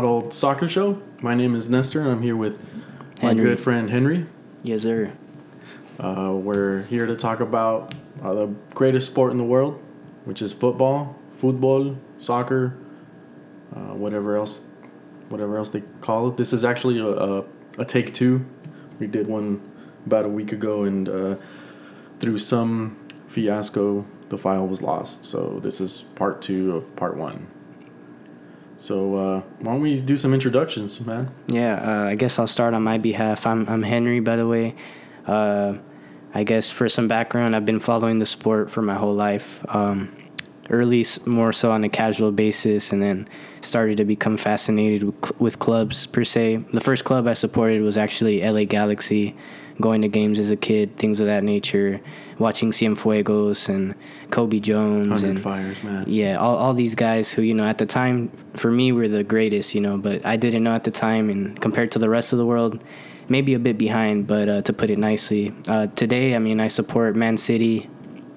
Bottled Soccer Show. My name is Nestor, and I'm here with my good friend Henry. Yes, sir. Uh, we're here to talk about uh, the greatest sport in the world, which is football, football, soccer, uh, whatever else, whatever else they call it. This is actually a, a, a take two. We did one about a week ago, and uh, through some fiasco, the file was lost. So this is part two of part one. So uh, why don't we do some introductions, man? Yeah, uh, I guess I'll start on my behalf. I'm I'm Henry, by the way. Uh, I guess for some background, I've been following the sport for my whole life. Um, early, more so on a casual basis, and then started to become fascinated with, with clubs per se. The first club I supported was actually LA Galaxy. Going to games as a kid, things of that nature. Watching Cienfuegos and Cobi Jones Hundred and fires, man. yeah, all, all these guys who, you know, at the time, for me, were the greatest, you know, but I didn't know at the time. And compared to the rest of the world, maybe a bit behind, but uh, to put it nicely. Uh, today, I mean, I support Man City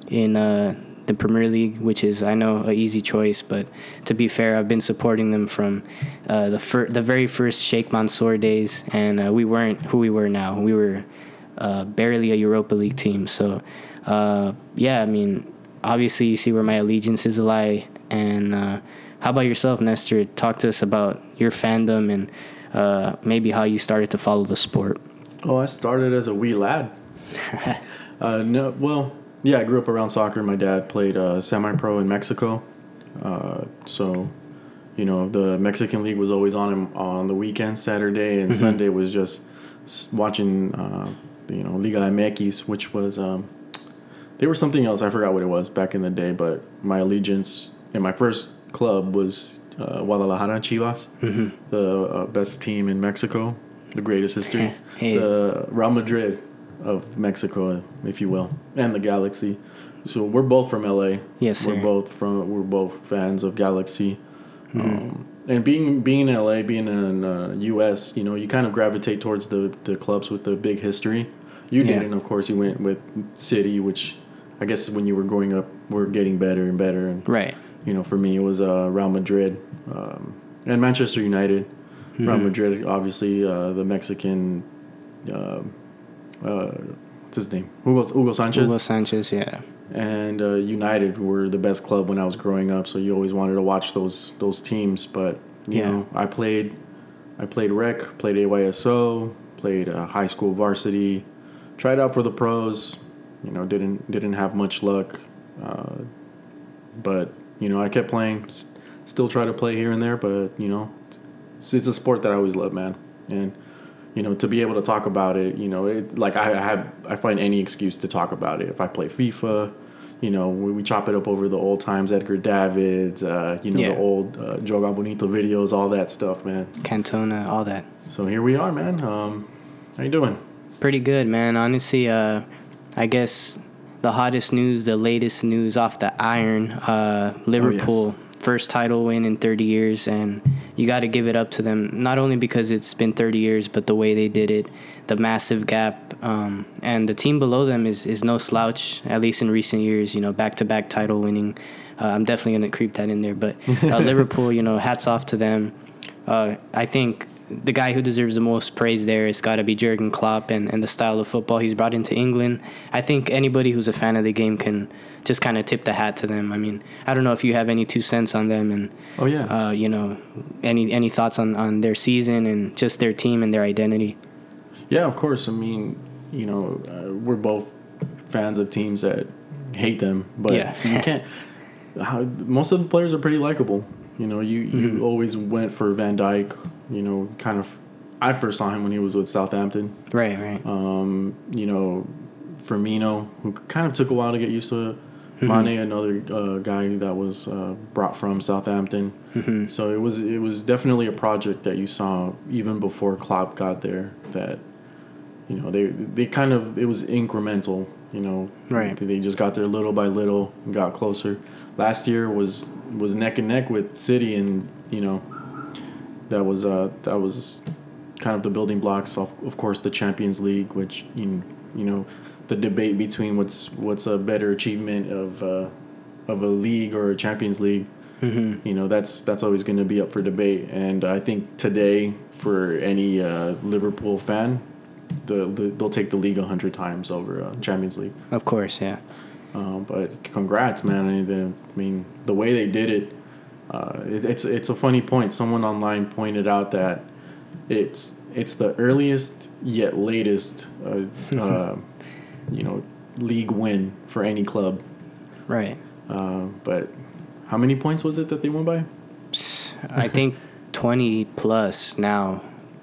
in uh, the Premier League, which is, I know, a easy choice. But to be fair, I've been supporting them from uh, the, fir- the very first Sheikh Mansour days. And uh, we weren't who we were now. We were uh, barely a Europa League team. So, uh, yeah, I mean, obviously you see where my allegiances lie. And uh, how about yourself, Nestor? Talk to us about your fandom and uh, maybe how you started to follow the sport. Oh, I started as a wee lad. uh, no, well, yeah, I grew up around soccer. My dad played uh, semi-pro in Mexico, uh, so you know the Mexican league was always on him on the weekend. Saturday and Sunday was just watching, uh, you know, Liga MX, which was um, they were something else. I forgot what it was back in the day, but my allegiance and my first club was uh, Guadalajara Chivas, the uh, best team in Mexico, the greatest history, Hey. the Real Madrid of Mexico, if you will, and the Galaxy. So we're both from LA. Yes, we're both from we're both fans of Galaxy. Mm-hmm. Um, and being being in LA, being in uh, US, you know, you kind of gravitate towards the the clubs with the big history. You Yeah. didn't, of course. You went with City, which I guess when you were growing up, were getting better and better. And Right. you know, for me, it was uh, Real Madrid um, and Manchester United. Mm-hmm. Real Madrid, obviously, uh, the Mexican. Uh, uh, what's his name? Hugo, Hugo Sanchez. Hugo Sanchez, yeah. And uh, United were the best club when I was growing up. So you always wanted to watch those those teams. But you Yeah. know, I played, I played rec, played AYSO, played uh, high school varsity, tried out for the pros. You know, didn't didn't have much luck, uh, but you know, I kept playing. s- Still try to play here and there, but you know, it's, it's a sport that I always love, man. And you know, to be able to talk about it, you know, it like I have I find any excuse to talk about it. If I play FIFA, you know, we, we chop it up over the old times, Edgar Davids, uh, you know, Yeah. the old uh, Joga Bonito videos, all that stuff, man. Cantona, all that. So here we are, man. Um, how you doing? Pretty good, man. Honestly, uh, I guess the hottest news, the latest news off the iron, uh, Liverpool first title win in 30 years, and you got to give it up to them. Not only because it's been 30 years, but the way they did it, the massive gap, um, and the team below them is is no slouch. At least in recent years, you know, back to back title winning. Uh, I'm definitely gonna creep that in there, but uh, Liverpool, you know, hats off to them. Uh, I think the guy who deserves the most praise there has got to be Jurgen Klopp and, and the style of football he's brought into England. I think anybody who's a fan of the game can just kind of tip the hat to them. I mean, I don't know if you have any two cents on them and, Oh yeah. uh, you know, any any thoughts on, on their season and just their team and their identity. Yeah, of course. I mean, you know, uh, we're both fans of teams that hate them, but Yeah. you can't. How, most of the players are pretty likable. You know, you you always went for Van Dijk. You know, kind of. I first saw him when he was with Southampton. Right, right. Um, you know, Firmino, who kind of took a while to get used to it. Mane, another uh, guy that was uh, brought from Southampton. So it was it was definitely a project that you saw even before Klopp got there. That you know they they kind of it was incremental. You know, Right. They just got there little by little and got closer. Last year was was neck and neck with City, and you know that was uh that was kind of the building blocks of of course the Champions League, which you you know the debate between what's what's a better achievement of uh, of a league or a Champions League. Mm-hmm. You know, that's that's always going to be up for debate. And I think today, for any uh, Liverpool fan, the, the, they'll take the league a hundred times over uh, Champions League. Of course, yeah. Uh, but congrats, man! I mean, the, I mean, the way they did it, uh, it, it's it's a funny point. Someone online pointed out that it's it's the earliest yet latest, uh, uh, you know, league win for any club. Right. Uh, but how many points was it that they won by? I think twenty plus now.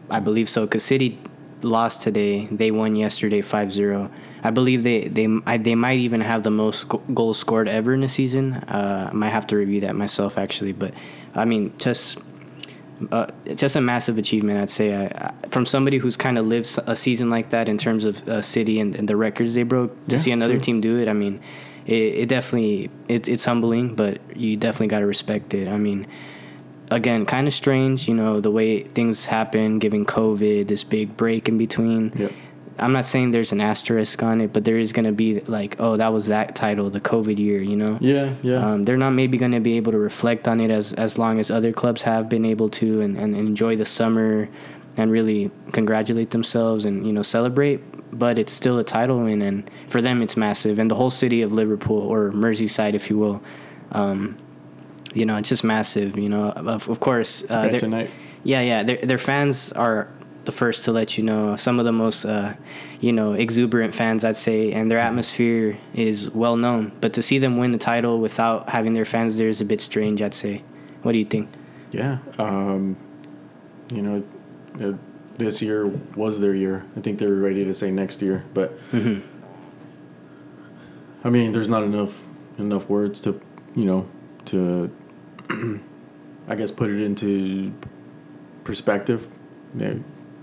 I believe so. Cause City lost today. They won yesterday 5-0. I believe they they I, they might even have the most goals scored ever in a season. Uh, I might have to review that myself actually, but I mean just. Uh, just a massive achievement, I'd say. I, I, from somebody who's kind of lived a season like that in terms of uh, City and, and, the records they broke, to yeah, see another true. team do it, I mean, it, it definitely it, it's humbling, but you definitely got to respect it. I mean, again, kind of strange, you know, the way things happen, given COVID, this big break in between. Yep. I'm not saying there's an asterisk on it, but there is going to be like, oh, that was that title, the COVID year, you know? Yeah, yeah. Um, they're not maybe going to be able to reflect on it as, as long as other clubs have been able to and, and enjoy the summer and really congratulate themselves and, you know, celebrate. But it's still a title win, and for them, it's massive. And the whole city of Liverpool, or Merseyside, if you will, um, you know, it's just massive. You know, of, of course, uh, tonight. Yeah, yeah. Their their fans are the first to let you know. Some of the most, uh, you know, exuberant fans, I'd say, and their atmosphere is well known. But to see them win the title without having their fans there is a bit strange, I'd say. What do you think? Yeah, um, you know, uh, this year was their year. I think they were ready to say next year, but mm-hmm. I mean, there's not enough enough words to, you know, to I guess put it into perspective.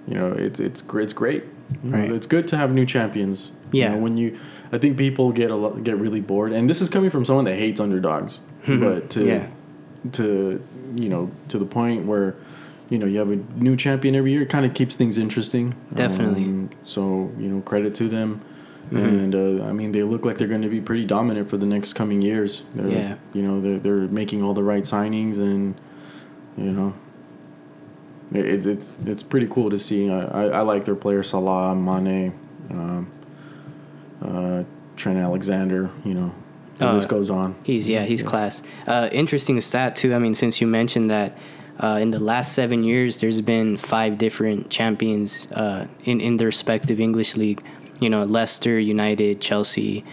You know, it's it's it's great. You know, right. It's good to have new champions. Yeah. You know, when you, I think people get a lot, get really bored, and this is coming from someone that hates underdogs. Mm-hmm. but to, yeah. to you know, to the point where, you know, you have a new champion every year, it kind of keeps things interesting. Definitely. Um, so you know, credit to them. Mm-hmm. And uh, I mean, they look like they're going to be pretty dominant for the next coming years. They're, yeah. You know, they're they're making all the right signings, and you know, it's it's it's pretty cool to see. I I, I like their players: Salah, Mane, um, uh, Trent Alexander. You know, the uh, list goes on. He's yeah, he's yeah. class. Uh, interesting stat too. I mean, since you mentioned that. Uh, in the last seven years, there's been five different champions uh, in in their respective English league you know, Leicester, United, Chelsea,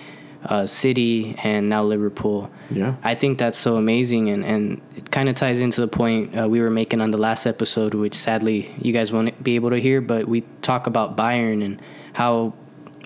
uh, City, and now Liverpool. Yeah. I think that's so amazing, and, and it kind of ties into the point uh, we were making on the last episode, which sadly you guys won't be able to hear, but we talk about Bayern and how,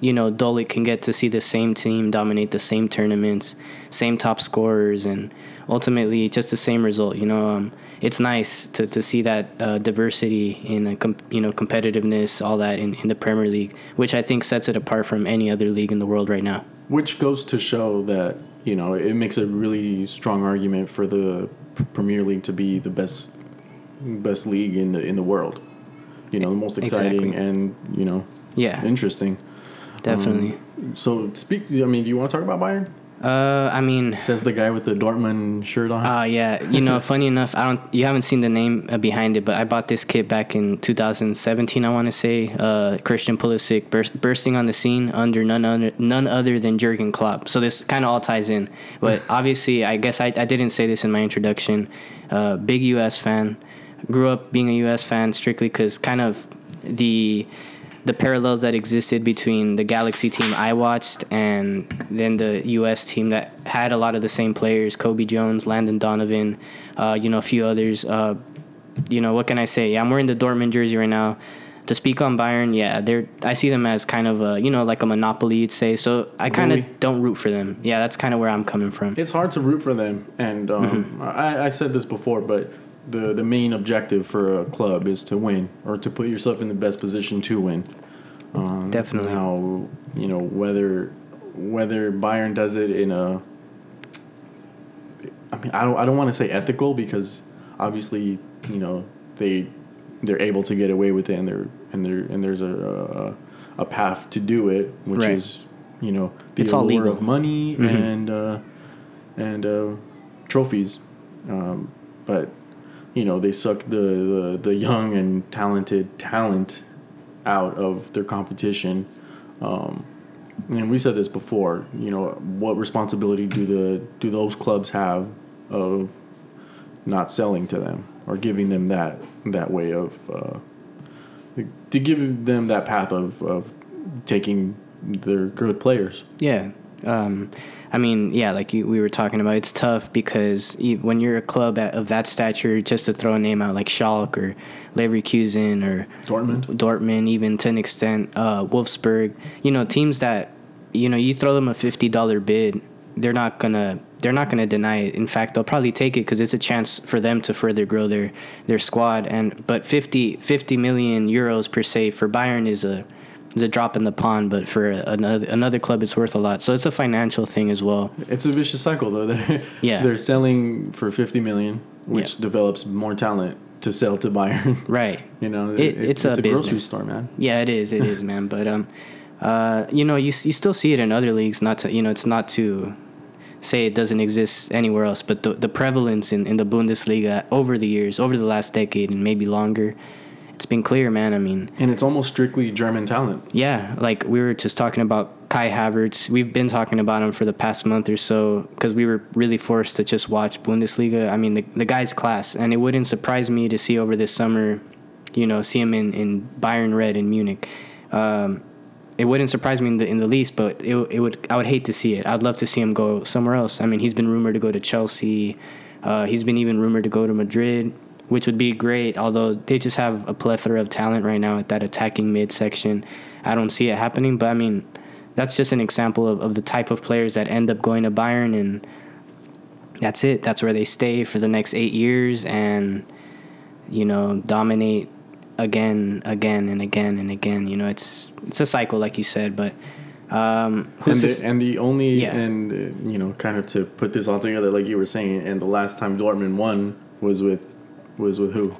you know, dull it can get to see the same team dominate the same tournaments, same top scorers, and ultimately just the same result, you know. Um, it's nice to, to see that uh, diversity in com- you know competitiveness, all that in, in the Premier League, which I think sets it apart from any other league in the world right now. Which goes to show that you know it makes a really strong argument for the Premier League to be the best best league in the in the world. You know, the most exciting exactly. and you know yeah interesting. Definitely. Um, so speak. I mean, do you want to talk about Bayern? Uh, I mean, says the guy with the Dortmund shirt on. Uh, yeah. You know, funny enough, I don't. You haven't seen the name uh, behind it, but I bought this kit back in 2017. I want to say, uh, Christian Pulisic burst, bursting on the scene under none other none other than Jurgen Klopp. So this kind of all ties in. But obviously, I guess I, I didn't say this in my introduction. Uh, big U.S. fan. Grew up being a U.S. fan strictly because kind of the the parallels that existed between the Galaxy team I watched and then the U.S. team that had a lot of the same players: Cobi Jones, Landon Donovan, uh, you know, a few others. Uh, you know, what can I say? Yeah, I'm wearing the Dortmund jersey right now. To speak on Bayern, yeah, they're. I see them as kind of a, you know, like a monopoly, you'd say. So I kind of don't root for them. Yeah, that's kind of where I'm coming from. It's hard to root for them, and um, mm-hmm. I, I said this before, but the the main objective for a club is to win or to put yourself in the best position to win. Um, Definitely. Now, you know whether whether Bayern does it in a. I mean, I don't. I don't want to say ethical because obviously, you know, they they're able to get away with it, and they're and there and there's a, a, a path to do it, which right. is you know the it's allure of money mm-hmm. and uh, and uh, trophies um, but you know they suck the, the the young and talented talent out of their competition. Um, and we said this before. You know, what responsibility do the do those clubs have of not selling to them or giving them that that way of uh, to give them that path of of taking their good players. Yeah. Um, I mean, yeah, like you, we were talking about, it's tough because you, when you're a club at, of that stature, just to throw a name out like Schalke or Leverkusen or Dortmund, Dortmund, even to an extent, uh, Wolfsburg, you know, teams that, you know, you throw them a fifty dollar bid, they're not gonna they're not gonna deny it. In fact, they'll probably take it because it's a chance for them to further grow their their squad. And but 50, 50 million euros per se for Bayern is a is a drop in the pond, but for another another club, it's worth a lot. So it's a financial thing as well. It's a vicious cycle, though. They're, yeah, they're selling for fifty million, which yeah. develops more talent to sell to Bayern. Right. you know, it, it, it's, it's, a, a grocery store, man. Yeah, it is. It is, man. But um, uh, you know, you you still see it in other leagues. Not to you know, it's not to say it doesn't exist anywhere else, but the the prevalence in in the Bundesliga over the years, over the last decade and maybe longer it's been clear, man. I mean, and it's almost strictly German talent. Yeah, like we were just talking about Kai Havertz. We've been talking about him for the past month or so because we were really forced to just watch Bundesliga. I mean, the, the guy's class, and it wouldn't surprise me to see over this summer, you know, see him in, in Bayern Red in Munich. Um, it wouldn't surprise me in the in the least, but it it would I would hate to see it. I'd love to see him go somewhere else. I mean, he's been rumored to go to Chelsea. Uh, he's been even rumored to go to Madrid which would be great. Although they just have a plethora of talent right now at that attacking mid section. I don't see it happening, but I mean, that's just an example of, of the type of players that end up going to Bayern, and that's it. That's where they stay for the next eight years and, you know, dominate again, again, and again and again. You know, it's it's a cycle, like you said, but. Um, and, the, and the only yeah. and uh, you know kind of to put this all together like you were saying and the last time Dortmund won was with was with who?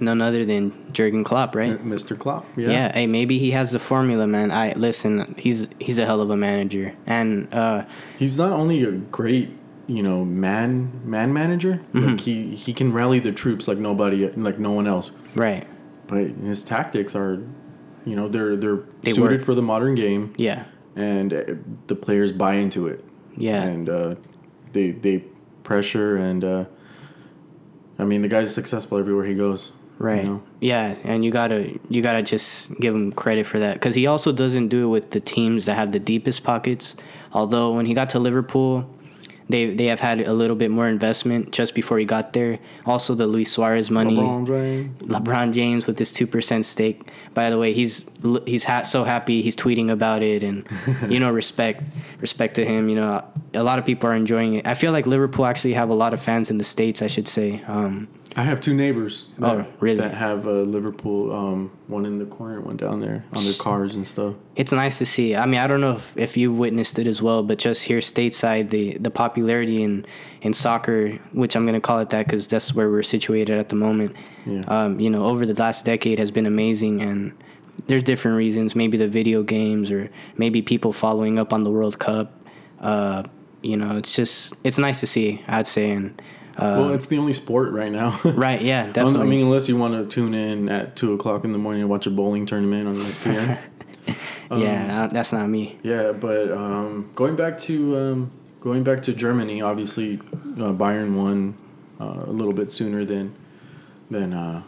None other than Jurgen Klopp, right? Mr. Klopp. Yeah. Yeah. Hey, maybe he has the formula, man. I listen. He's he's a hell of a manager, and uh, he's not only a great, you know, man man manager. Mm-hmm. Like he he can rally the troops like nobody, like no one else. Right. But his tactics are, you know, they're they're they suited work. for the modern game. Yeah. And uh, the players buy into it. Yeah. And uh, they they pressure and. Uh, I mean, the guy's successful everywhere he goes. Right. You know? Yeah, and you gotta you gotta just give him credit for that because he also doesn't do it with the teams that have the deepest pockets. Although when he got to Liverpool, they they have had a little bit more investment just before he got there. Also, the Luis Suarez money, LeBron James, LeBron James with his two percent stake. By the way, he's he's ha- so happy. He's tweeting about it, and you know, respect respect to him. You know, a lot of people are enjoying it. I feel like Liverpool actually have a lot of fans in the states. I should say. Um, I have two neighbors. That, oh, really? That have a Liverpool, um, one in the corner, one down there on their cars and stuff. It's nice to see. I mean, I don't know if, if you've witnessed it as well, but just here stateside, the the popularity in in soccer, which I'm going to call it that because that's where we're situated at the moment. Yeah. Um, you know, over the last decade has been amazing, and there's different reasons. Maybe the video games, or maybe people following up on the World Cup. Uh, you know, it's just it's nice to see. I'd say and uh, well, it's the only sport right now. right. Yeah. Definitely. I mean, unless you want to tune in at two o'clock in the morning and watch a bowling tournament on ESPN. yeah, um, that's not me. Yeah, but um, going back to um, going back to Germany, obviously uh, Bayern won uh, a little bit sooner than than uh,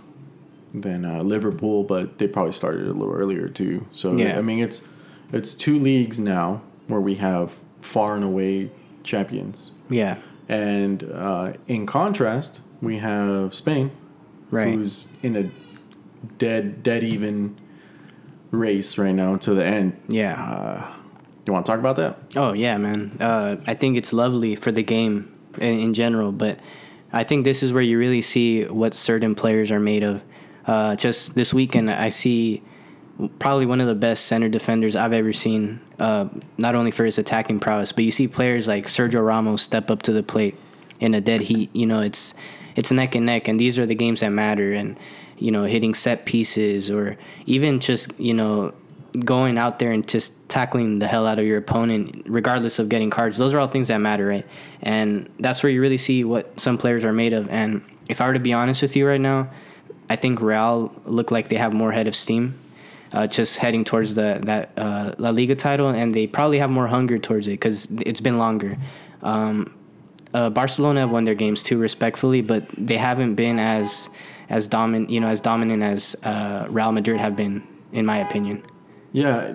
than uh, Liverpool, but they probably started a little earlier too. So yeah. I mean, it's it's two leagues now where we have far and away champions. Yeah. And uh, in contrast, we have Spain, right. who's in a dead dead even race right now to the end. Yeah. Uh, you want to talk about that? Oh yeah, man. Uh, I think it's lovely for the game in, in, general, but I think this is where you really see what certain players are made of. Uh, just this weekend, I see probably one of the best center defenders I've ever seen. Uh, not only for his attacking prowess, but you see players like Sergio Ramos step up to the plate in a dead heat. You know, it's it's neck and neck, and these are the games that matter. And you know, hitting set pieces or even just you know going out there and just tackling the hell out of your opponent, regardless of getting cards. Those are all things that matter, right? And that's where you really see what some players are made of. And if I were to be honest with you right now, I think Real look like they have more head of steam, uh, just heading towards the that uh, La Liga title, and they probably have more hunger towards it because it's been longer. Um, uh, Barcelona have won their games too, respectfully, but they haven't been as as dominant, you know, as dominant as uh, Real Madrid have been, in my opinion. Yeah,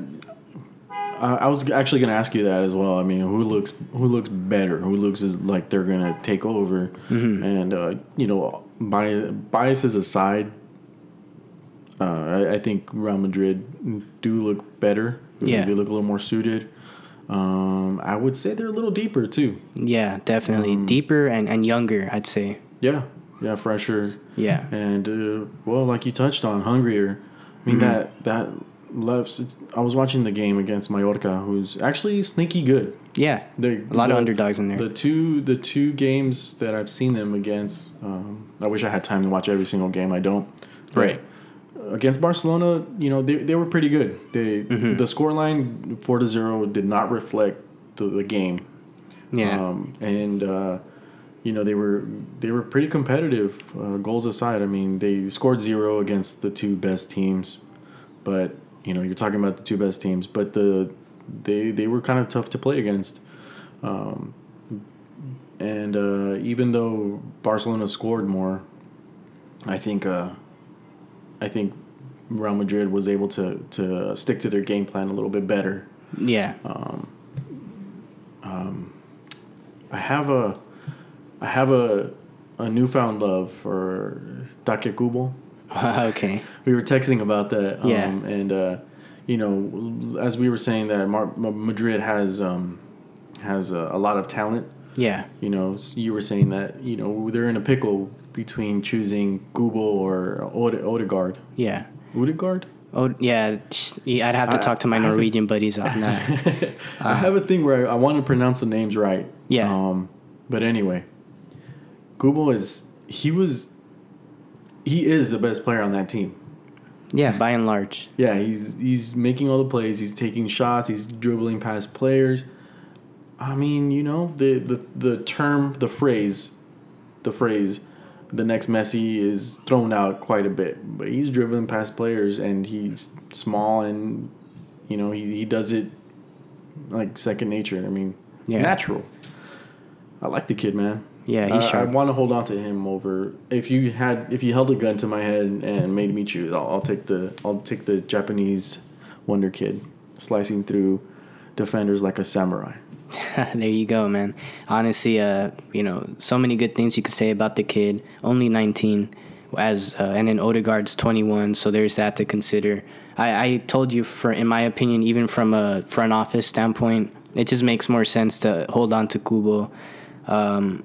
I was actually going to ask you that as well. I mean, who looks who looks better? Who looks as like they're going to take over? Mm-hmm. And uh, you know, biases aside, uh, I, I, think Real Madrid do look better. Yeah, they look a little more suited. Um, I would say they're a little deeper too. Yeah, definitely um, deeper and, and younger. I'd say. Yeah, yeah, fresher. Yeah, and uh, well, like you touched on, hungrier. I mean mm-hmm. that that left. I was watching the game against Mallorca, who's actually sneaky good. Yeah, they, a lot the, of underdogs in there. The two the two games that I've seen them against, um, I wish I had time to watch every single game. I don't. Right. Against Barcelona, you know they, they were pretty good. They mm-hmm. the scoreline four to zero did not reflect the, the game. Yeah. Um, and uh, you know they were they were pretty competitive. Uh, goals aside, I mean they scored zero against the two best teams, but you know, you're talking about the two best teams, but the they they were kind of tough to play against. Um, and uh, even though Barcelona scored more, I think uh, I think Real Madrid was able to to stick to their game plan a little bit better. Yeah. Um, um, I have a I have a a newfound love for Take Kubo. okay. We were texting about that. Um, yeah. And uh, you know, as we were saying that Mar- Madrid has um, has a, a, lot of talent. Yeah. You know, you were saying that you know they're in a pickle between choosing Kubo or Ode- Odegaard. Yeah. Odegaard. Oh yeah, I'd have to I, talk to my Norwegian buddies on that. uh, I have a thing where I, I, want to pronounce the names right. Yeah. Um, but anyway, Kubo is he was he is the best player on that team. Yeah, by and large. Yeah, he's he's making all the plays. He's taking shots. He's dribbling past players. I mean, you know, the the the term, the phrase, the phrase, the next Messi is thrown out quite a bit. But he's dribbling past players, and he's small, and you know, he he does it like second nature. I mean, yeah. natural. I like the kid, man. Yeah, he's uh, sharp. I want to hold on to him over. If you had, if you held a gun to my head and made me choose, I'll, I'll take the, I'll take the Japanese wonder kid, slicing through defenders like a samurai. there you go, man. Honestly, uh, you know, so many good things you could say about the kid. Only 19, as uh, and then Odegaard's 21, so there's that to consider. I, I told you, for in my opinion, even from a front office standpoint, it just makes more sense to hold on to Kubo. Um,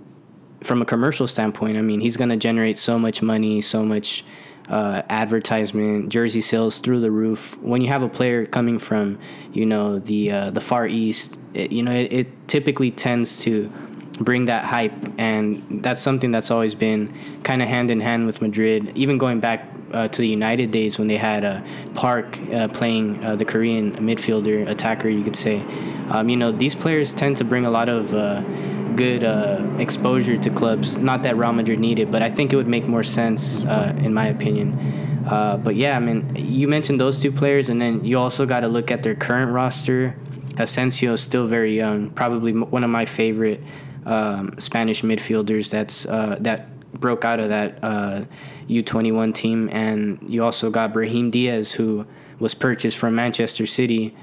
from a commercial standpoint, I mean, he's going to generate so much money, so much uh, advertisement, jersey sales through the roof. When you have a player coming from, you know, the uh, the Far East, it, you know, it, it, typically tends to bring that hype, and that's something that's always been kind of hand in hand with Madrid. Even going back uh, to the United days when they had uh, Park uh, playing uh, the Korean midfielder attacker, you could say. Um, you know, these players tend to bring a lot of good uh, exposure to clubs. Not that Real Madrid needed, but I think it would make more sense, uh, in my opinion. Uh, but yeah, I mean, you mentioned those two players, and then you also got to look at their current roster. Asensio is still very young, probably one of my favorite um, Spanish midfielders. That's uh, that broke out of that U21 uh, team, and you also got Brahim Diaz, who was purchased from Manchester City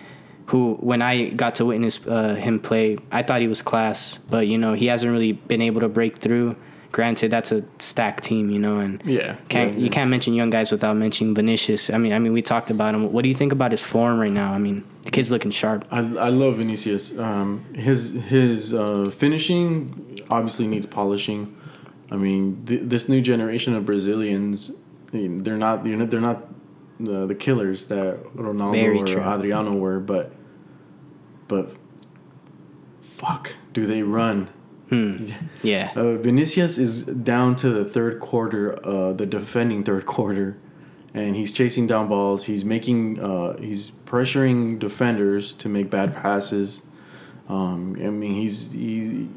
who when I got to witness uh, him play, I thought he was class, but you know he hasn't really been able to break through. Granted, that's a stacked team, you know, and yeah, can't yeah, yeah. you can't mention young guys without mentioning Vinicius. I mean, I mean, we talked about him. What do you think about his form right now? I mean, the kid's looking sharp. I, I love Vinicius. Um, his his uh, finishing obviously needs polishing. I mean, th- this new generation of Brazilians, they're not you know they're not the the killers that Ronaldo Very or true. Adriano were, but but fuck, do they run? Hmm. Yeah. Uh, Vinicius is down to the third quarter, uh, the defending third quarter, and he's chasing down balls. He's making uh, he's pressuring defenders to make bad passes. Um, I mean, he's he,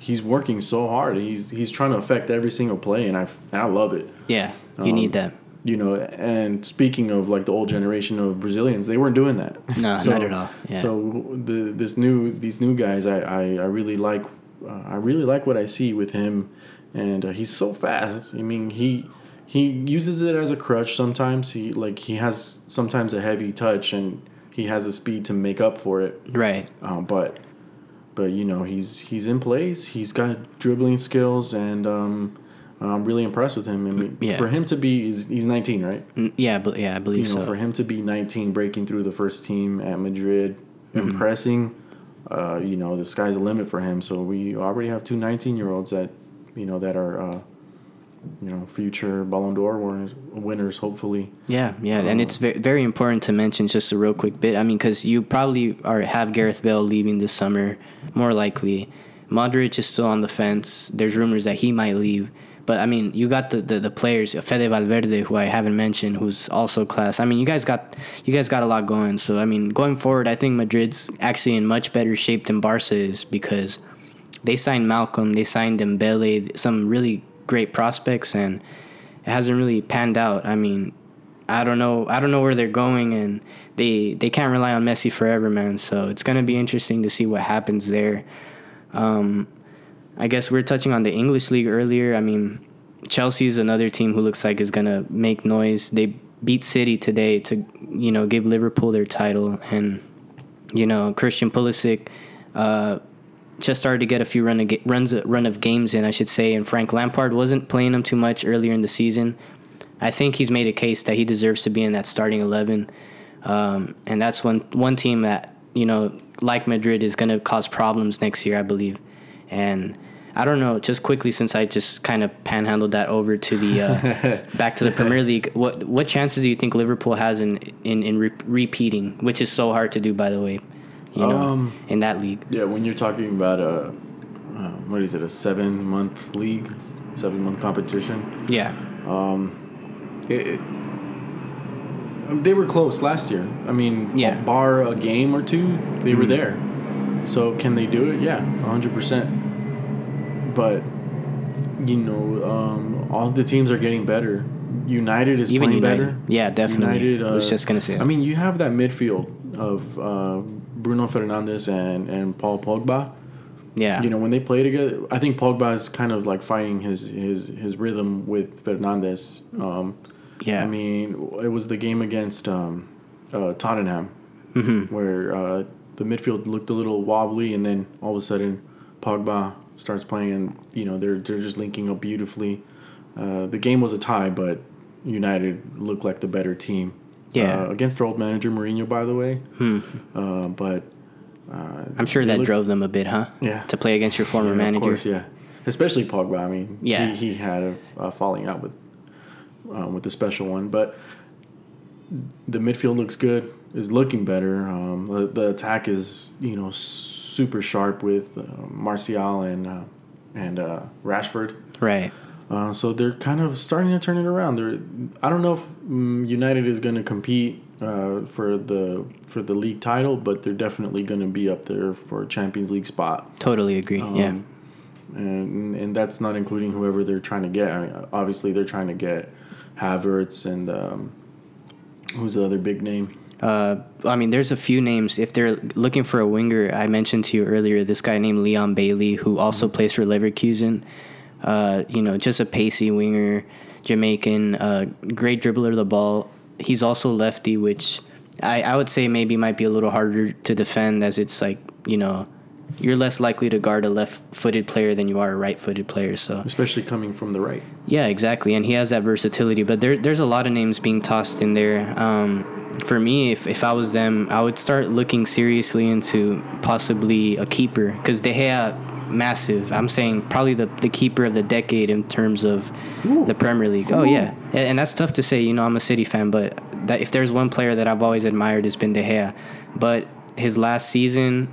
he's working so hard. He's he's trying to affect every single play, and I and I love it. Yeah, you um, need that. You know, and speaking of like the old generation of Brazilians, they weren't doing that. No, so, not at all. Yeah. So the this new these new guys, I I, I really like. Uh, I really like what I see with him, and uh, he's so fast. I mean, he he uses it as a crutch sometimes. He like he has sometimes a heavy touch and he has the speed to make up for it. Right. Um, but but you know he's he's in place. He's got dribbling skills and um, I'm really impressed with him. I mean, yeah. for him to be he's, he's 19, right? Mm, yeah, but yeah, I believe you know, so. For him to be 19, breaking through the first team at Madrid, mm-hmm. impressing. Uh, you know, the sky's the limit for him. So we already have two 19 year olds that you know that are. Uh, you know, future Ballon d'Or winners, winners hopefully. Yeah, yeah, and it's very, very important to mention just a real quick bit. I mean, because you probably are have Gareth Bale leaving this summer, more likely. Modric is still on the fence. There's rumors that he might leave. But I mean, you got the, the, the players, Fede Valverde, who I haven't mentioned, who's also class. I mean, you guys got you guys got a lot going. So I mean, going forward, I think Madrid's actually in much better shape than Barca is because they signed Malcom, they signed Dembele, some really great prospects, and it hasn't really panned out. I mean, I don't know. I don't know where they're going, and they they can't rely on Messi forever, man. So it's gonna be interesting to see what happens there. Um, I guess we are touching on the English league earlier. I mean, Chelsea is another team who looks like is gonna make noise. They beat City today to you know give Liverpool their title, and you know Christian Pulisic. Uh, just started to get a few run of, runs run of games in, I should say. And Frank Lampard wasn't playing him too much earlier in the season. I think he's made a case that he deserves to be in that starting eleven, um, and that's one one team that you know, like Madrid, is going to cause problems next year, I believe. And I don't know, just quickly since I just kind of panhandled that over to the uh, back to the Premier League. What what chances do you think Liverpool has in in, in re- repeating, which is so hard to do, by the way? you know, um, in that league. Yeah, when you're talking about a, uh, what is it, a seven month league, seven month competition. Yeah. Um, it, it, they were close last year. I mean, yeah. bar a game or two, they mm-hmm. were there. So can they do it? Yeah, hundred percent. But you know, um, all the teams are getting better. United is Even playing United. better. Yeah, definitely. United. Uh, I was just gonna say. That. I mean, you have that midfield of uh, Bruno Fernandes and, and Paul Pogba. Yeah. You know, when they play together, I think Pogba is kind of like finding his his his rhythm with Fernandes. Um, yeah. I mean, it was the game against um, uh, Tottenham mm-hmm. where uh, the midfield looked a little wobbly, and then all of a sudden Pogba starts playing, and you know they're they're just linking up beautifully. Uh, the game was a tie, but United looked like the better team. Yeah. Uh, against their old manager Mourinho, by the way. Hmm. Uh, but uh, I'm sure that looked, drove them a bit, huh? Yeah. To play against your former yeah, manager. Of course, yeah. Especially Pogba. I mean, yeah. he, he had a, a falling out with um, with the special one, but the midfield looks good. Is looking better. Um, the, the, attack is you know super sharp with uh, Martial and uh, and uh, Rashford. Right. Uh, so they're kind of starting to turn it around. They're, I don't know if um, United is going to compete uh, for the for the league title, but they're definitely going to be up there for a Champions League spot. Totally agree. Um, yeah, and and that's not including whoever they're trying to get. I mean, obviously, they're trying to get Havertz and um, who's the other big name. Uh, I mean, there's a few names. If they're looking for a winger, I mentioned to you earlier this guy named Leon Bailey, who also mm-hmm. plays for Leverkusen. Uh, you know, just a pacey winger, Jamaican, uh, great dribbler of the ball. He's also lefty, which I, I would say maybe might be a little harder to defend as it's like, you know, you're less likely to guard a left-footed player than you are a right-footed player. So especially coming from the right. Yeah, exactly, and he has that versatility. But there, there's a lot of names being tossed in there. Um, for me, if, if I was them, I would start looking seriously into possibly a keeper because De Gea massive. I'm saying probably the, the keeper of the decade in terms of Ooh. the Premier League. Oh, Ooh. Oh yeah, and that's tough to say. You know, I'm a City fan, but that if there's one player that I've always admired, it's been De Gea. But his last season,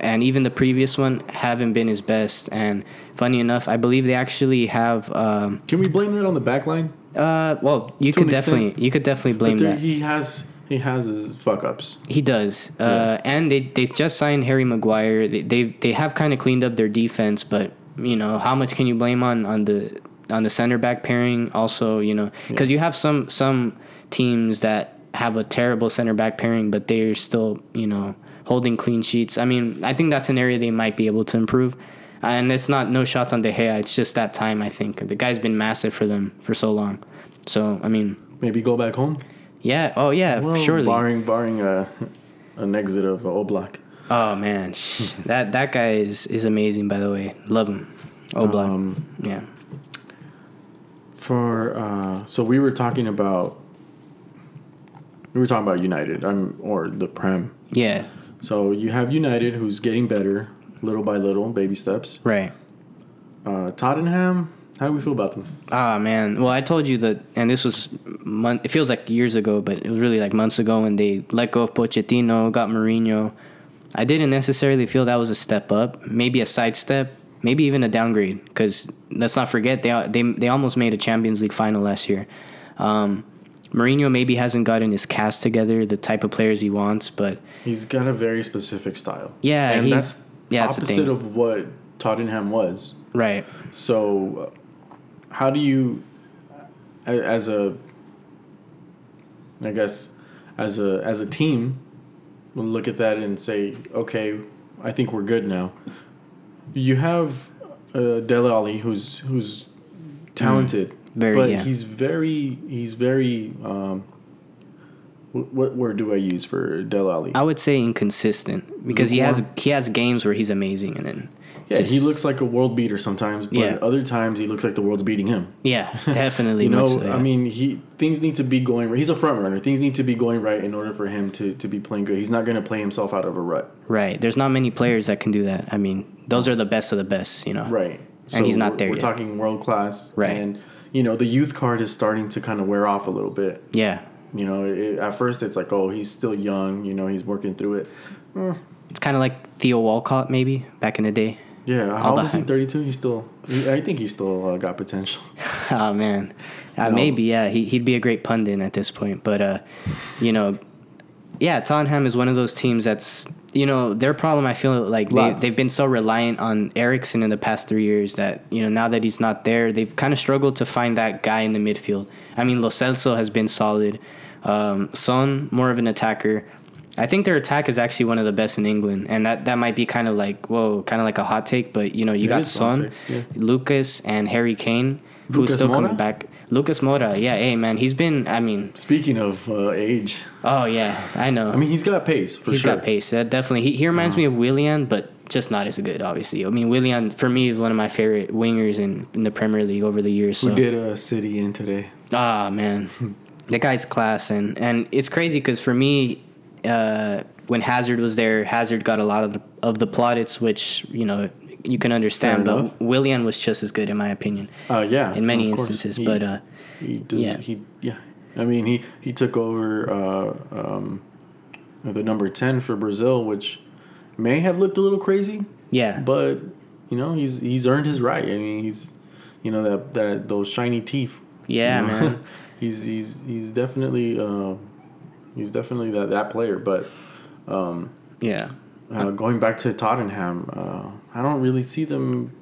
and even the previous one haven't been his best. And funny enough, I believe they actually have. Um, Can we blame that on the back line? uh, well, you To could definitely extent. you could definitely blame there- that. he has he has his fuck ups. He does, uh, and they they just signed Harry Maguire. They they, they have kind of cleaned up their defense, but you know how much can you blame on on the on the center back pairing? Also, you know because you have some some teams that have a terrible center back pairing, but they're still you know holding clean sheets. I mean, I think that's an area they might be able to improve. And it's not no shots on De Gea. It's just that time. I think the guy's been massive for them for so long. So I mean, Maybe go back home. Yeah. Oh yeah, Well, surely. barring barring a an exit of uh, Oblak. Oh man, that that guy is is amazing. By the way, love him. Oblak. Um, yeah. For uh, so we were talking about we were talking about United. I'm or the Prem. Yeah. So you have United, who's getting better little by little, baby steps. Right. Uh, Tottenham. How do we feel about them? Ah man. Well, I told you that, and this was month. It feels like years ago, but it was really like months ago when they let go of Pochettino, got Mourinho. I didn't necessarily feel that was a step up. Maybe a sidestep. Maybe even a downgrade. Because let's not forget they they they almost made a Champions League final last year. Um, Mourinho maybe hasn't gotten his cast together, the type of players he wants, but He's got a very specific style. Yeah, and he's- that's yeah, that's the opposite of what Tottenham was. right. So, how do you, as a, I guess, as a as a team, look at that and say, okay, I think we're good now. You have uh, Dele Alli, who's who's talented, Mm. Very, but yeah. he's very he's very. Um, what, what word do I use for Dele Alli? I would say inconsistent because he has he has games where he's amazing and then Yeah, just- he looks like a world beater sometimes, but Yeah. other times he looks like the world's beating him. yeah definitely You know, so, yeah. I mean, he things need to be going. He's a front runner. Things need to be going right in order for him to to be playing good. He's not going to play himself out of a rut. right there's not many players that can do that I mean those are the best of the best you know Right. And he's not there We're yet. talking world class. Right. And you know, the youth card is starting to kind of wear off a little bit. yeah You know, it, at first it's like, oh, he's still young. You know, he's working through it. it's kind of like Theo Walcott maybe back in the day Yeah. How old is he? Thirty two. He's still. he- I think he's still uh, got potential. oh man uh, maybe yeah he, he'd be a great pundit at this point but uh you know yeah Tottenham is one of those teams that's you know their problem I feel like they, Lots. they've been so reliant on Eriksen in the past three years that you know now that he's not there they've kind of struggled to find that guy in the midfield I mean Lo Celso has been solid um, Son more of an attacker I think their attack is actually one of the best in England and that, that might be kind of like whoa kind of like a hot take but you know you It got is a hot Son yeah. Lucas and Harry Kane who's still Moura? coming back Lucas Moura yeah hey man he's been I mean Speaking of uh, age, oh yeah I know I mean, he's got pace for He's sure. got pace. That definitely. He, he reminds me of Willian, but just not as good. Obviously, I mean Willian for me is one of my favorite wingers in, in the Premier League over the years. Who So did a city in today? ah man, the guy's class and and it's crazy because for me, uh, when Hazard was there, Hazard got a lot of the, of the plaudits, which you know you can understand. Fair but enough. Willian was just as good in my opinion Uh, yeah, in many instances. He- but uh, he does, yeah. he yeah. I mean, he he took over uh, um, the number ten for Brazil, which may have looked a little crazy, yeah, but you know he's he's earned his right. I mean, he's you know that that those shiny teeth. yeah, you know? man. he's he's he's definitely uh, he's definitely that that player, but. Um, Yeah, uh, going back to Tottenham, uh, I don't really see them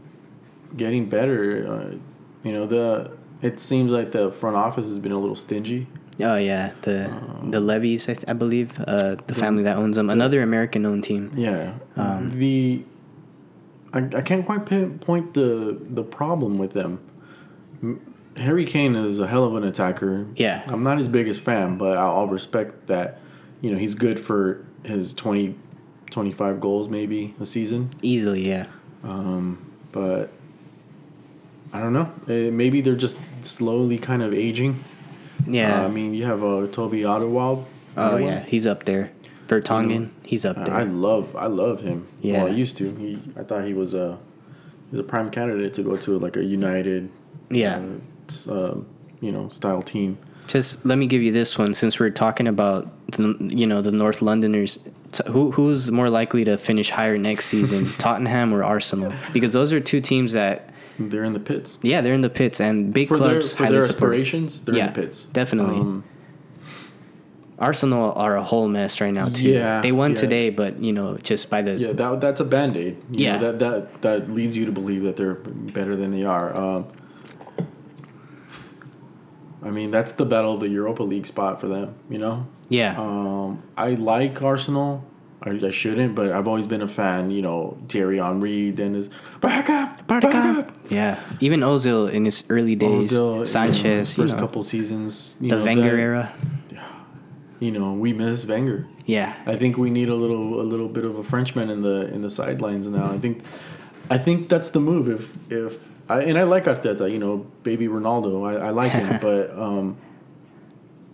getting better. Uh, you know, the it seems like the front office has been a little stingy. Oh yeah, the Um, the Levys, I, th- I believe, uh, the family that owns them. Another American-owned team. Yeah, Um, the I, I can't quite pinpoint the the problem with them. Harry Kane is a hell of an attacker. Yeah. I'm not his biggest fan, but I'll, respect that. You know, he's good for his 20, 25 goals maybe a season. Easily, yeah. Um, but I don't know. Uh, maybe they're just slowly kind of aging. Yeah. Uh, I mean, you have uh, Toby Alderweireld. oh yeah, he's up there. Vertonghen, he's up there. I love I love him. Yeah. Well, I used to. He I thought he was a he's a prime candidate to go to like a United. Yeah. Uh, um, you know, style team. Just let me give you this one since we're talking about the, you know the North Londoners. T- who who's more likely to finish higher next season, Tottenham or Arsenal? Because those are two teams that they're in the pits. Yeah, they're in the pits, and big for clubs their, for their aspirations. They're yeah, in the pits. Definitely. Um, Arsenal are a whole mess right now too. Yeah, they won yeah. today, but you know, just by the yeah, that that's a band aid. Yeah, know, that that that leads you to believe that they're better than they are. Uh, I mean, that's the battle of the Europa League spot for them. You know. Yeah. Um, I like Arsenal. I, I shouldn't, but I've always been a fan. You know, Thierry Henry, Dennis, back up, back up. Yeah, even Ozil in his early days, Ozil, Sanchez, you know, first couple seasons, the know, Wenger era you know, we miss Wenger. Yeah. I think we need a little a little bit of a Frenchman in the in the sidelines now. I think I think that's the move if if I and I like Arteta, you know, baby Ronaldo. I, I like him, but um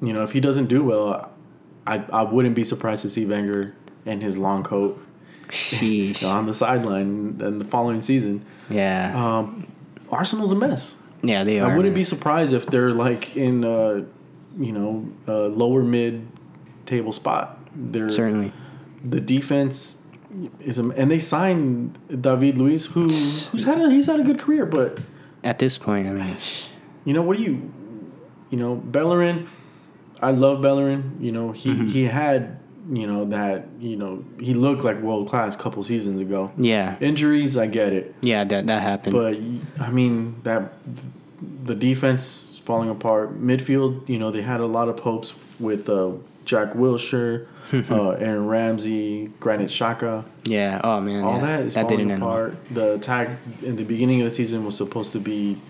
you know, if he doesn't do well, I I wouldn't be surprised to see Wenger in his long coat on the sideline in the following season. Yeah. Um Arsenal's a mess. Yeah, they are. I wouldn't be surprised if they're like in uh you know, uh, lower mid table spot. They're certainly the defense is a, and they signed David Luiz, who who's had a he's had a good career, but at this point, I mean, you know, what do you, you know, Bellerin, I love Bellerin. You know, he mm-hmm. he had you know that you know he looked like world class a couple seasons ago. Yeah, injuries, I get it. Yeah, that that happened. But I mean that the defense falling apart. Midfield, you know, they had a lot of hopes with uh, Jack Wilshere, uh, Aaron Ramsey, Granit Xhaka. Yeah. Oh man. All yeah. that is that falling apart. The attack in the beginning of the season was supposed to be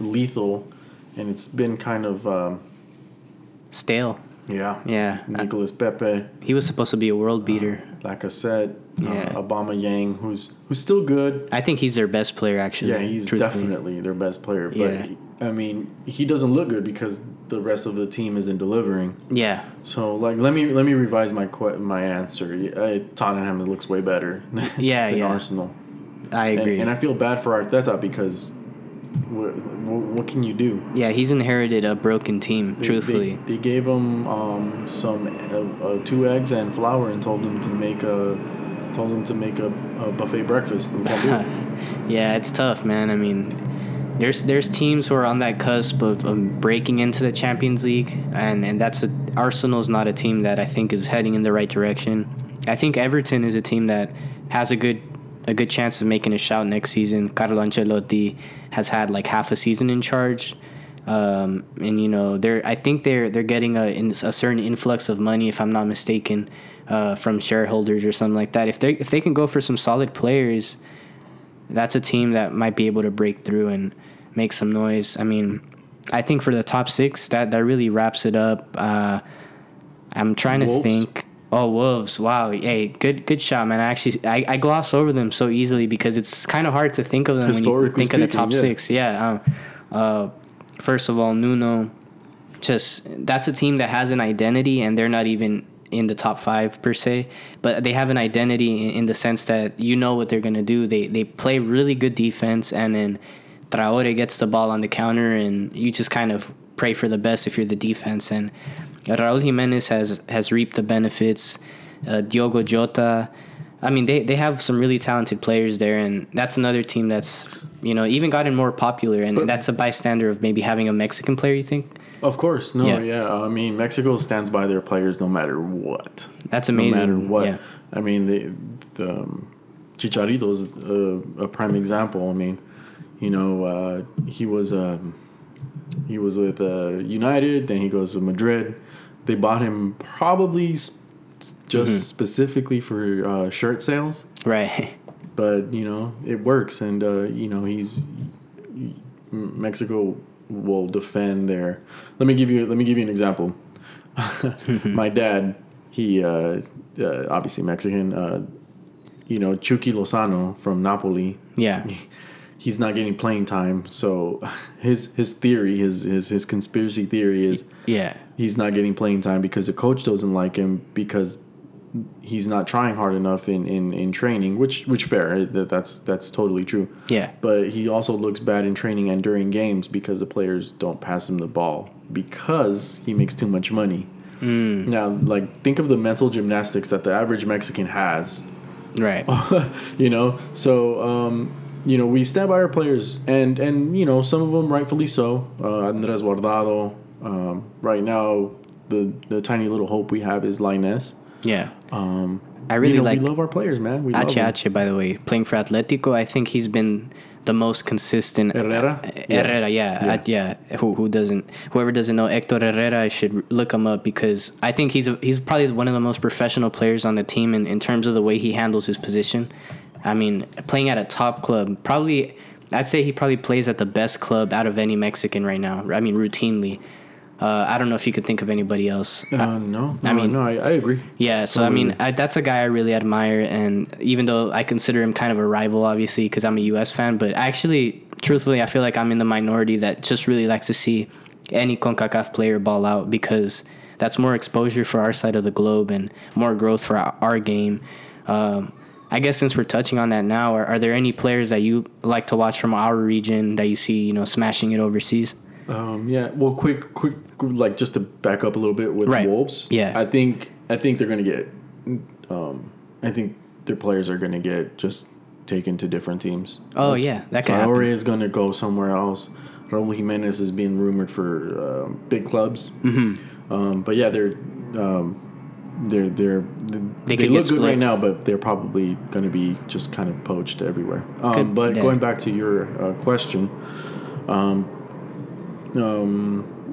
lethal, and it's been kind of um, stale. Yeah. Yeah. Nicolas Pepe. He was supposed to be a world beater. Uh, like I said, yeah. Uh, Aubameyang, who's who's still good. I think he's their best player, actually. Yeah, he's truthfully. definitely their best player. But yeah. I mean, he doesn't look good because the rest of the team isn't delivering. Yeah. So like, let me let me revise my my answer. Uh, Tottenham looks way better. Yeah, than yeah. Arsenal. I agree. And, and, I feel bad for Arteta because what, what, can you do? Yeah, he's inherited a broken team. They, truthfully, they, they, gave him um, some uh, uh, two eggs and flour and told him to make a told him to make a, a buffet breakfast. yeah, it's tough, man. I mean, there's there's teams who are on that cusp of, of breaking into the Champions League, and and that's a, Arsenal's not a team that I think is heading in the right direction. I think Everton is a team that has a good a good chance of making a shout next season. Carlo Ancelotti has had like half a season in charge. Um, and you know they're I think they're they're getting a, a certain influx of money if I'm not mistaken uh, from shareholders or something like that. If they if they can go for some solid players, that's a team that might be able to break through and make some noise. I mean, I think for the top six, that that really wraps it up. Uh, I'm trying Wolves. to think. Oh, Wolves! Wow, hey, good good shot, man. I actually I, I gloss over them so easily because it's kind of hard to think of them when you think speaking, of the top yeah. six. Yeah. Um, uh, first of all, Nuno, just that's a team that has an identity, and they're not even in the top five per se, but they have an identity in, in the sense that you know what they're gonna do. They they play really good defense, and then Traore gets the ball on the counter, and you just kind of pray for the best if you're the defense. And Raul Jimenez has has reaped the benefits. Uh, Diogo Jota. I mean, they, they have some really talented players there, and that's another team that's you know even gotten more popular, and but, that's a bystander of maybe having a Mexican player. You think? Of course, no, yeah. yeah. I mean, Mexico stands by their players no matter what. That's amazing. No matter what. Yeah. I mean, the the um, Chicharito's a, a prime example. I mean, you know, uh, he was um, he was with uh, United, then he goes to Madrid. They bought him probably just mm-hmm. specifically for uh, shirt sales, right? But you know, it works, and uh, you know, he's Mexico will defend their. Let me give you. Let me give you an example. My dad, he uh, uh, obviously Mexican. you know, Chucky Lozano from Napoli. Yeah he's not getting playing time. So his his theory, his his his conspiracy theory is yeah he's not getting playing time because the coach doesn't like him because he's not trying hard enough in, in, in training, which which fair that that's that's totally true. Yeah. But he also looks bad in training and during games because the players don't pass him the ball because he makes too much money. Mm. Now, like, think of the mental gymnastics that the average Mexican has. Right. you know, so um, you know we stand by our players, and and you know some of them rightfully so. Uh, Andres Guardado. Um, right now, the the tiny little hope we have is Lainez. Yeah. Um, I really you know, like We love our players, man. We Ache. Ache, by the way, playing for Atletico. I think he's been the most consistent. Herrera? Uh, Yeah. Herrera, yeah, Yeah. Yeah. Who who doesn't? Whoever doesn't know Hector Herrera, I should look him up because I think he's a, he's probably one of the most professional players on the team in, in terms of the way he handles his position. I mean, playing at a top club, probably I'd say he probably plays at the best club out of any Mexican right now. I mean, routinely. Uh, I don't know if you could think of anybody else. Uh, no, I mean- no, I, I agree. Yeah, so I mean, I, that's a guy I really admire, and even though I consider him kind of a rival, obviously, because I'm a U.S. fan, but actually, truthfully, I feel like I'm in the minority that just really likes to see any Concacaf player ball out because that's more exposure for our side of the globe and more growth for our, our game. Um, I guess since we're touching on that now, are, are there any players that you like to watch from our region that you see, you know, smashing it overseas? Um, yeah. Well, quick, quick, like just to back up a little bit with Right. Wolves. Yeah. I think I think they're gonna get. Um, I think their players are gonna get just taken to different teams. Oh, yeah, that could Traore happen. is gonna go somewhere else. Raul Jimenez is being rumored for uh, big clubs. Mm-hmm. Um, but yeah, they're. Um, they're they're they, could look good split. right now, but they're probably going to be just kind of poached everywhere. Um, but yeah. going back to your uh, question, um,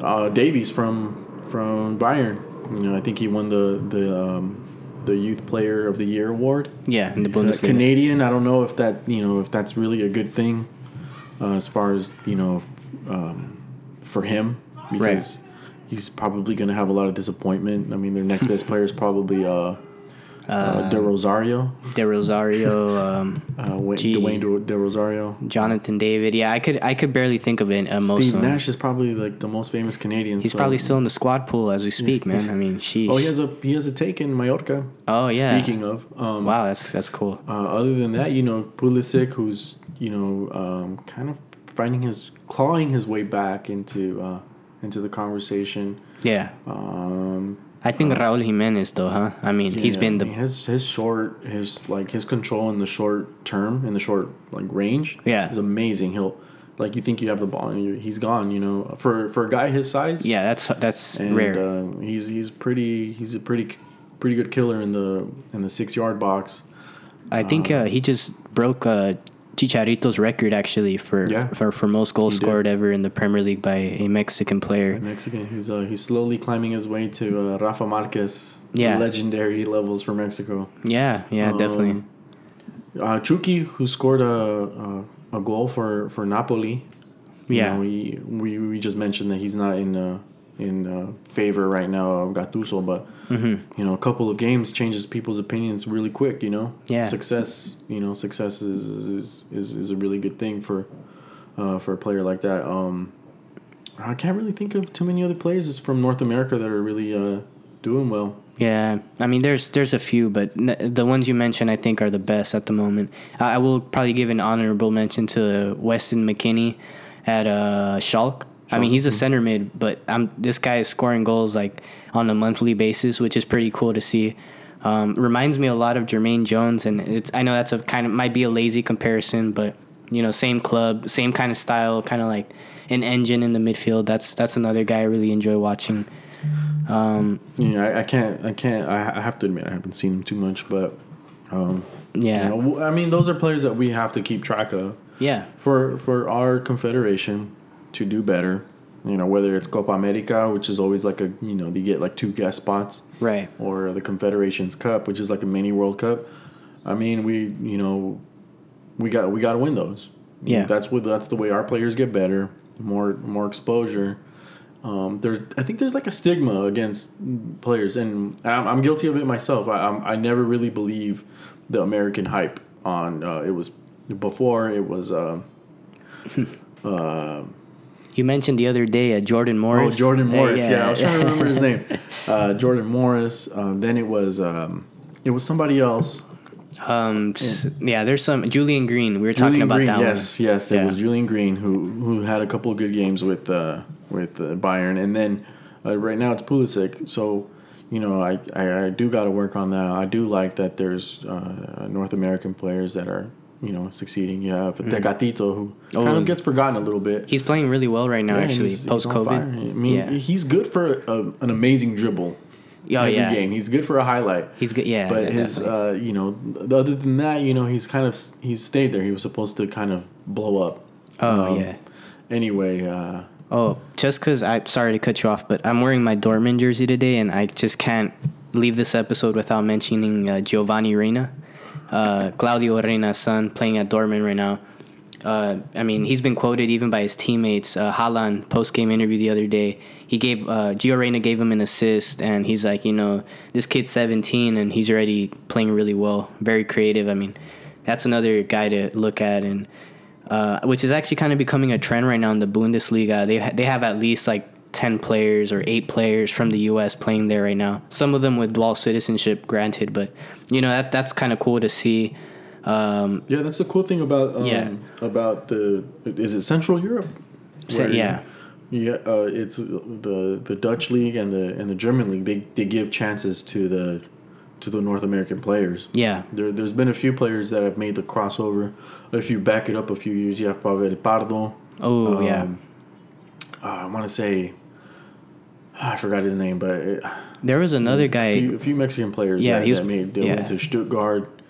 uh, Davies from from Bayern. You know, I think he won the the um, the Youth Player of the Year award. Yeah, in the Uh, Bundesliga. Canadian. I don't know if that you know if that's really a good thing, uh, as far as you know, um, for him because he's probably going to have a lot of disappointment. I mean, their next best player is probably uh, uh, De Rosario, De Rosario, um, uh, Wa- Dwayne De, De Rosario. Jonathan David. Yeah, I could I could barely think of it. Uh, most Steve. Nash is probably like the most famous Canadian. He's so- probably still in the squad pool as we speak, man. I mean, sheesh. Oh, he has a he has a take in Mallorca. Oh, yeah. Speaking of, um, wow, that's that's cool. Uh, other than that, you know, Pulisic, who's you know um, kind of finding his clawing his way back into uh, into the conversation. Yeah, Um, I think Raúl Jiménez though, huh? I mean, he's been I the mean, his his short his like his control in the short term in the short like range. Yeah. is amazing. He'll like you think you have the ball and he's gone. You know, for for a guy his size. yeah. That's that's and, rare. Uh, he's he's pretty he's a pretty pretty good killer in the in the six yard box. I think uh, he just broke uh, Chicharito's record actually for Yeah. for, for most goals He did. scored ever in the Premier League by a Mexican player. Mexican. He's uh, he's slowly climbing his way to uh, Rafa Marquez. Yeah. legendary levels for Mexico. Yeah, yeah, definitely. Um, Uh, Chucky, who scored a, a a goal for for Napoli. You Yeah. know, we, we we just mentioned that he's not in uh, in uh, favor right now of Gattuso, but Mm-hmm. you know, a couple of games changes people's opinions really quick. You know, Yeah. success. You know, success is is, is, is a really good thing for uh, for a player like that. Um, I can't really think of too many other players from North America that are really uh, doing well. Yeah, I mean, there's there's a few, but n- the ones you mentioned, I think, are the best at the moment. I I will probably give an honorable mention to Weston McKennie at uh, Schalke. I mean, he's a center mid, but I'm this guy is scoring goals like on a monthly basis, which is pretty cool to see. Um, reminds me a lot of Jermaine Jones, and it's I know that's a kind of might be a lazy comparison, but you know, same club, same kind of style, kind of like an engine in the midfield. That's that's another guy I really enjoy watching. Um, Yeah, I, I can't. I can't. I, I have to admit, I haven't seen him too much, but um, yeah, you know, I mean, those are players that we have to keep track of yeah. for for our confederation to do better. You know, whether it's Copa America, which is always like a you know they get like two guest spots, Right. or the Confederations Cup, which is like a mini World Cup. I mean, we you know we got we got to win those. Yeah. that's what that's the way our players get better, more more exposure. Um, there's I think there's like a stigma against players, and I'm, I'm guilty of it myself. I I'm, I never really believe the American hype on uh, it was before it was. Uh, uh, You mentioned the other day uh, Jordan Morris. Oh, Morris. Jordan Uh, Morris. yeah, I was trying to remember his name. Uh, Jordan Morris. Uh, then it was um, it was somebody else. Um, s- yeah. there's some Julian Green. We were talking about Green. that yes, one. yes, yes, it Yeah. was Julian Green who who had a couple of good games with uh, with uh, Bayern, and then uh, right now it's Pulisic. So you know, I, I, I do got to work on that. I do like that there's uh, North American players that are, you know, succeeding. You have mm. Tecatito, who oh, kind of gets forgotten a little bit. He's playing really well right now, yeah, actually, post COVID. I mean, yeah. he's good for a, an amazing dribble. Oh, every yeah. game. He's good for a highlight. He's good, yeah. But yeah, his, uh, you know, other than that, you know, he's kind of he's stayed there. He was supposed to kind of blow up. Oh um, yeah. Anyway, uh, Oh, just because I sorry to cut you off, but I'm wearing my Dortmund jersey today, and I just can't leave this episode without mentioning uh, Giovanni Reyna, uh, Claudio Reyna's son, playing at Dortmund right now. Uh, I mean, he's been quoted even by his teammates. Uh, post game interview the other day, he gave uh, Gio Reyna gave him an assist, and he's like, you know, this kid's 17 and he's already playing really well, very creative. I mean, that's another guy to look at and uh, which is actually kind of becoming a trend right now in the Bundesliga. They ha- they have at least like ten players or eight players from the U.S. playing there right now. Some of them with dual citizenship, granted, but you know that that's kind of cool to see. Um, yeah, that's the cool thing about um, yeah. about the is it Central Europe? Yeah. Yeah, uh, it's the the Dutch league and the and the German league. They they give chances to the to the North American players. Yeah. There, there's been a few players that have made the crossover. If you back it up a few years, you have Pavel Pardo. Oh, um, yeah. Uh, I want to say, I forgot his name, but it, there was another guy. A few, a few Mexican players. Yeah, that, he was. That made, yeah. went to Stuttgart.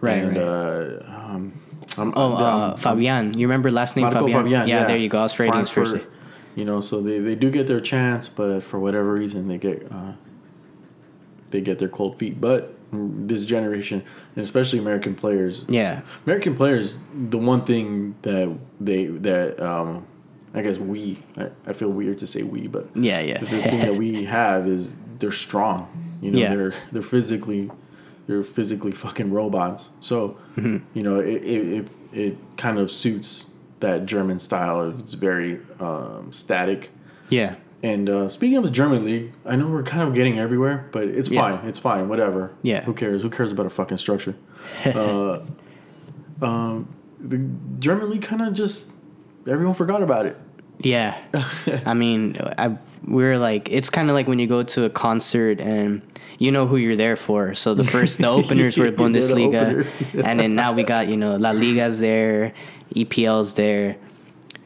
Right. And, right. Uh, um, I'm, oh, uh, Fabian. You remember last name Fabian? Fabian yeah, yeah, there you go. I was afraid first. You know, so they, they do get their chance, but for whatever reason, they get uh, they get their cold feet. But this generation, and especially American players, yeah, American players, the one thing that they that um, I guess we, I, I feel weird to say we, but yeah, yeah, the thing that we have is they're strong. You know, yeah. they're they're physically they're physically fucking robots. So mm-hmm. you know, it, it it it kind of suits that German style. It's very um, static. Yeah. And uh, speaking of the German league, I know we're kind of getting everywhere, but it's yeah. fine. It's fine. Whatever. Yeah. Who cares? Who cares about a fucking structure? uh, um, the German league kind of just everyone forgot about it. Yeah. I mean, I we're like it's kind of like when you go to a concert and you know who you're there for. So the first the openers were Bundesliga, and then now we got you know La Liga's there, EPL's there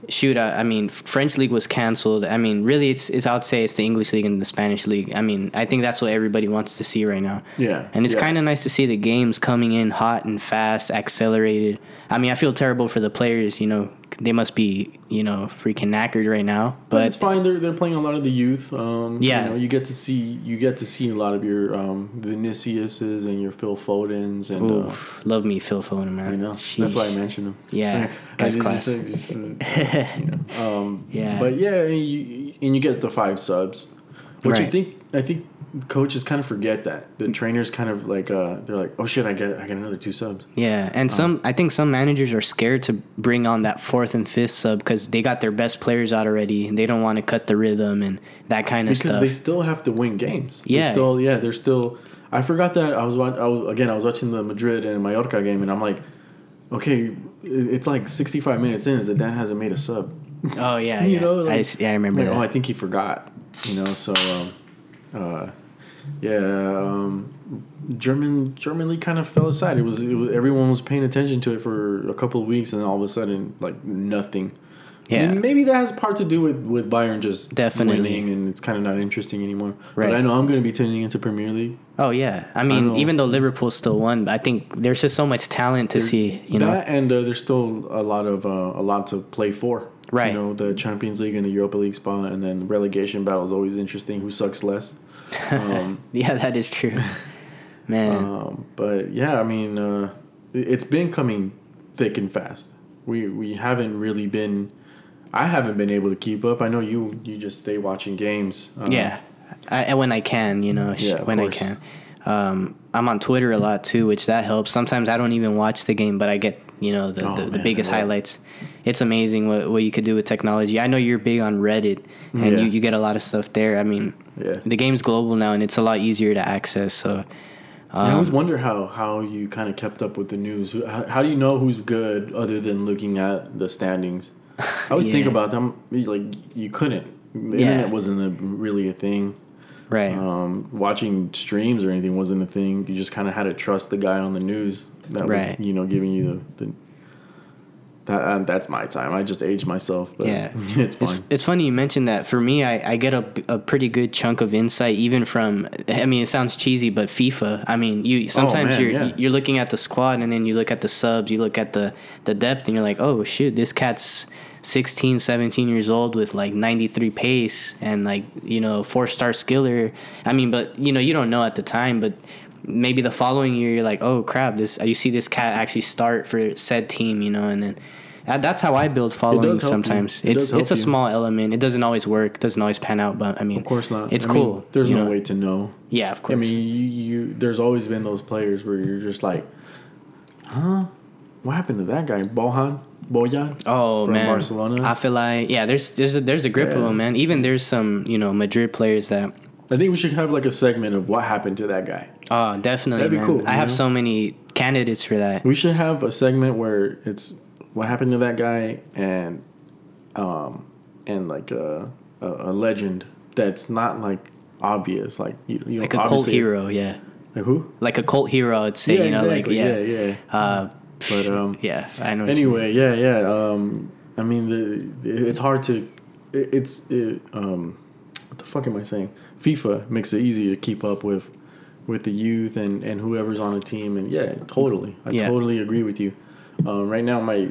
shoot, I, I, mean, French league was canceled. I mean, really, it's, it's I would say it's the English league and the Spanish league. I mean, I think that's what everybody wants to see right now. Yeah, and it's yeah. kind of nice to see the games coming in hot and fast, accelerated. I mean, I feel terrible for the players. You know, they must be you know freaking knackered right now. But, but it's fine. They're they're playing a lot of the youth. Um, yeah, you, know, you, get to see you get to see a lot of your um, Viniciuses and your Phil Fodens and Oof, uh, love me Phil Foden man. I know Sheesh. that's why I mentioned him. Yeah, that's class. Just, uh, um, yeah, but yeah, and you, and you get the five subs, which right. I think I think coaches kind of forget that. The trainers kind of like uh, they're like oh shit I get I get another two subs. Yeah and um, some I think some managers are scared to bring on that fourth and fifth sub because they got their best players out already and they don't want to cut the rhythm and that kind of because stuff. Because they still have to win games. Yeah. they're still yeah they're still I forgot that I was, I was again I was watching the Madrid and Mallorca game and I'm like okay it's like 65 minutes in Zidane hasn't made a sub oh yeah you yeah. know like, I, yeah I remember like, that. oh I think he forgot you know so um, uh, yeah, um, German German league kind of fell aside. It was, it was everyone was paying attention to it for a couple of weeks, and then all of a sudden, like nothing. Yeah, I mean, maybe that has part to do with with Bayern just definitely winning, and it's kind of not interesting anymore. Right. But I know I'm going to be tuning into Premier League. Oh yeah, I mean, I even though Liverpool still won, I think there's just so much talent to see. You know, and uh, there's still a lot of uh, a lot to play for. Right. You know, the Champions League and the Europa League spot, and then relegation battle is always interesting. Who sucks less? Um, yeah, that is true, man. Um, but yeah, I mean, uh, it's been coming thick and fast. We we haven't really been. I haven't been able to keep up. I know you you just stay watching games. Um, yeah, I, when I can, you know, yeah, when I can. Um, I'm on Twitter a lot too, which that helps. Sometimes I don't even watch the game, but I get you know the, oh, the, the, biggest highlights. It's amazing what, what you could do with technology. I know you're big on Reddit and yeah. you, you get a lot of stuff there. I mean, yeah. the game's global now and it's a lot easier to access. So um, I always um, wonder how how you kind of kept up with the news. How, how, do you know who's good other than looking at the standings? I always think about them like you couldn't. The internet wasn't a, really a thing. Right. Um, watching streams or anything wasn't a thing. You just kind of had to trust the guy on the news that Right. was, you know, giving you the. the that, uh, that's my time. I just aged myself, but Yeah. it's fine. It's, it's funny you mentioned that. For me, I, I get a, a pretty good chunk of insight even from. I mean, it sounds cheesy, but FIFA. I mean, you sometimes man, you're yeah. you're looking at the squad and then you look at the subs, you look at the the depth, and you're like, oh shoot, this cat's 16, 17 years old with like 93 pace and like you know four star skiller. I mean, but you know you don't know at the time, but. Maybe the following year you're like, oh crap! This you see this cat actually start for said team, you know, and then that, that's how I build followings help sometimes. It it's it's a you. small element. It doesn't always work. Doesn't always pan out. But I mean, Of course not. It's I mean, cool. there's no know? way to know. Yeah, of course. I mean, you, you there's always been those players where you're just like, huh? What happened to that guy, Bojan? Bojan? oh from man, Barcelona. I feel like yeah. There's there's a, there's a grip of them, man. Even there's some you know Madrid players that. I think we should have like a segment of what happened to that guy. Oh, definitely, That'd be man. cool, I have know? so many candidates for that. We should have a segment where it's what happened to that guy and, um, and like a a, a legend that's not like obvious, like you, you Like know, a cult hero, yeah. Like who? Like a cult hero, I'd say. you know, exactly. like yeah, yeah, yeah. Uh, But um, yeah, I know. anyway, yeah, yeah. Um, I mean, the it's hard to, it, it's it, um, what the fuck am I saying? FIFA makes it easy to keep up with, with the youth and and whoever's on a team, and yeah, totally, I Yeah. totally agree with you. Um, right now, my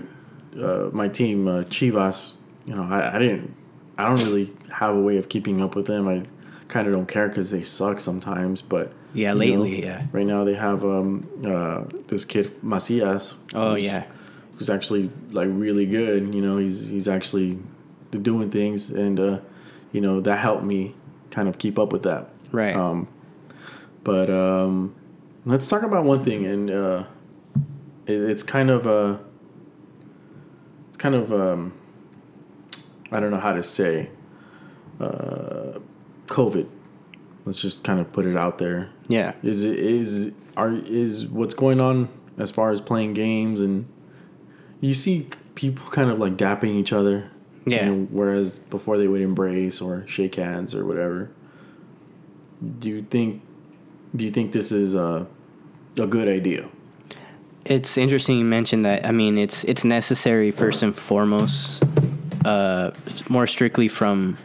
uh, my team, uh, Chivas, you know, I, I didn't, I don't really have a way of keeping up with them. I kind of don't care because they suck sometimes, but. Yeah, lately, yeah. Right now they have um, uh, this kid Macias. Oh who's- yeah, who's actually like really good. You know, he's he's actually doing things, and uh, you know that helped me kind of keep up with that. right. Um, but um, let's talk about one thing, and uh, it, it's kind of uh, it's kind of um, I don't know how to say uh, COVID. Let's just kind of put it out there. yeah. Is it is are is what's going on as far as playing games and you see people kind of like dapping each other. you Yeah. know, whereas before they would embrace or shake hands or whatever. Do you think do you think this is a a good idea? It's interesting you mentioned that. I mean, it's it's necessary first and foremost, uh, more strictly from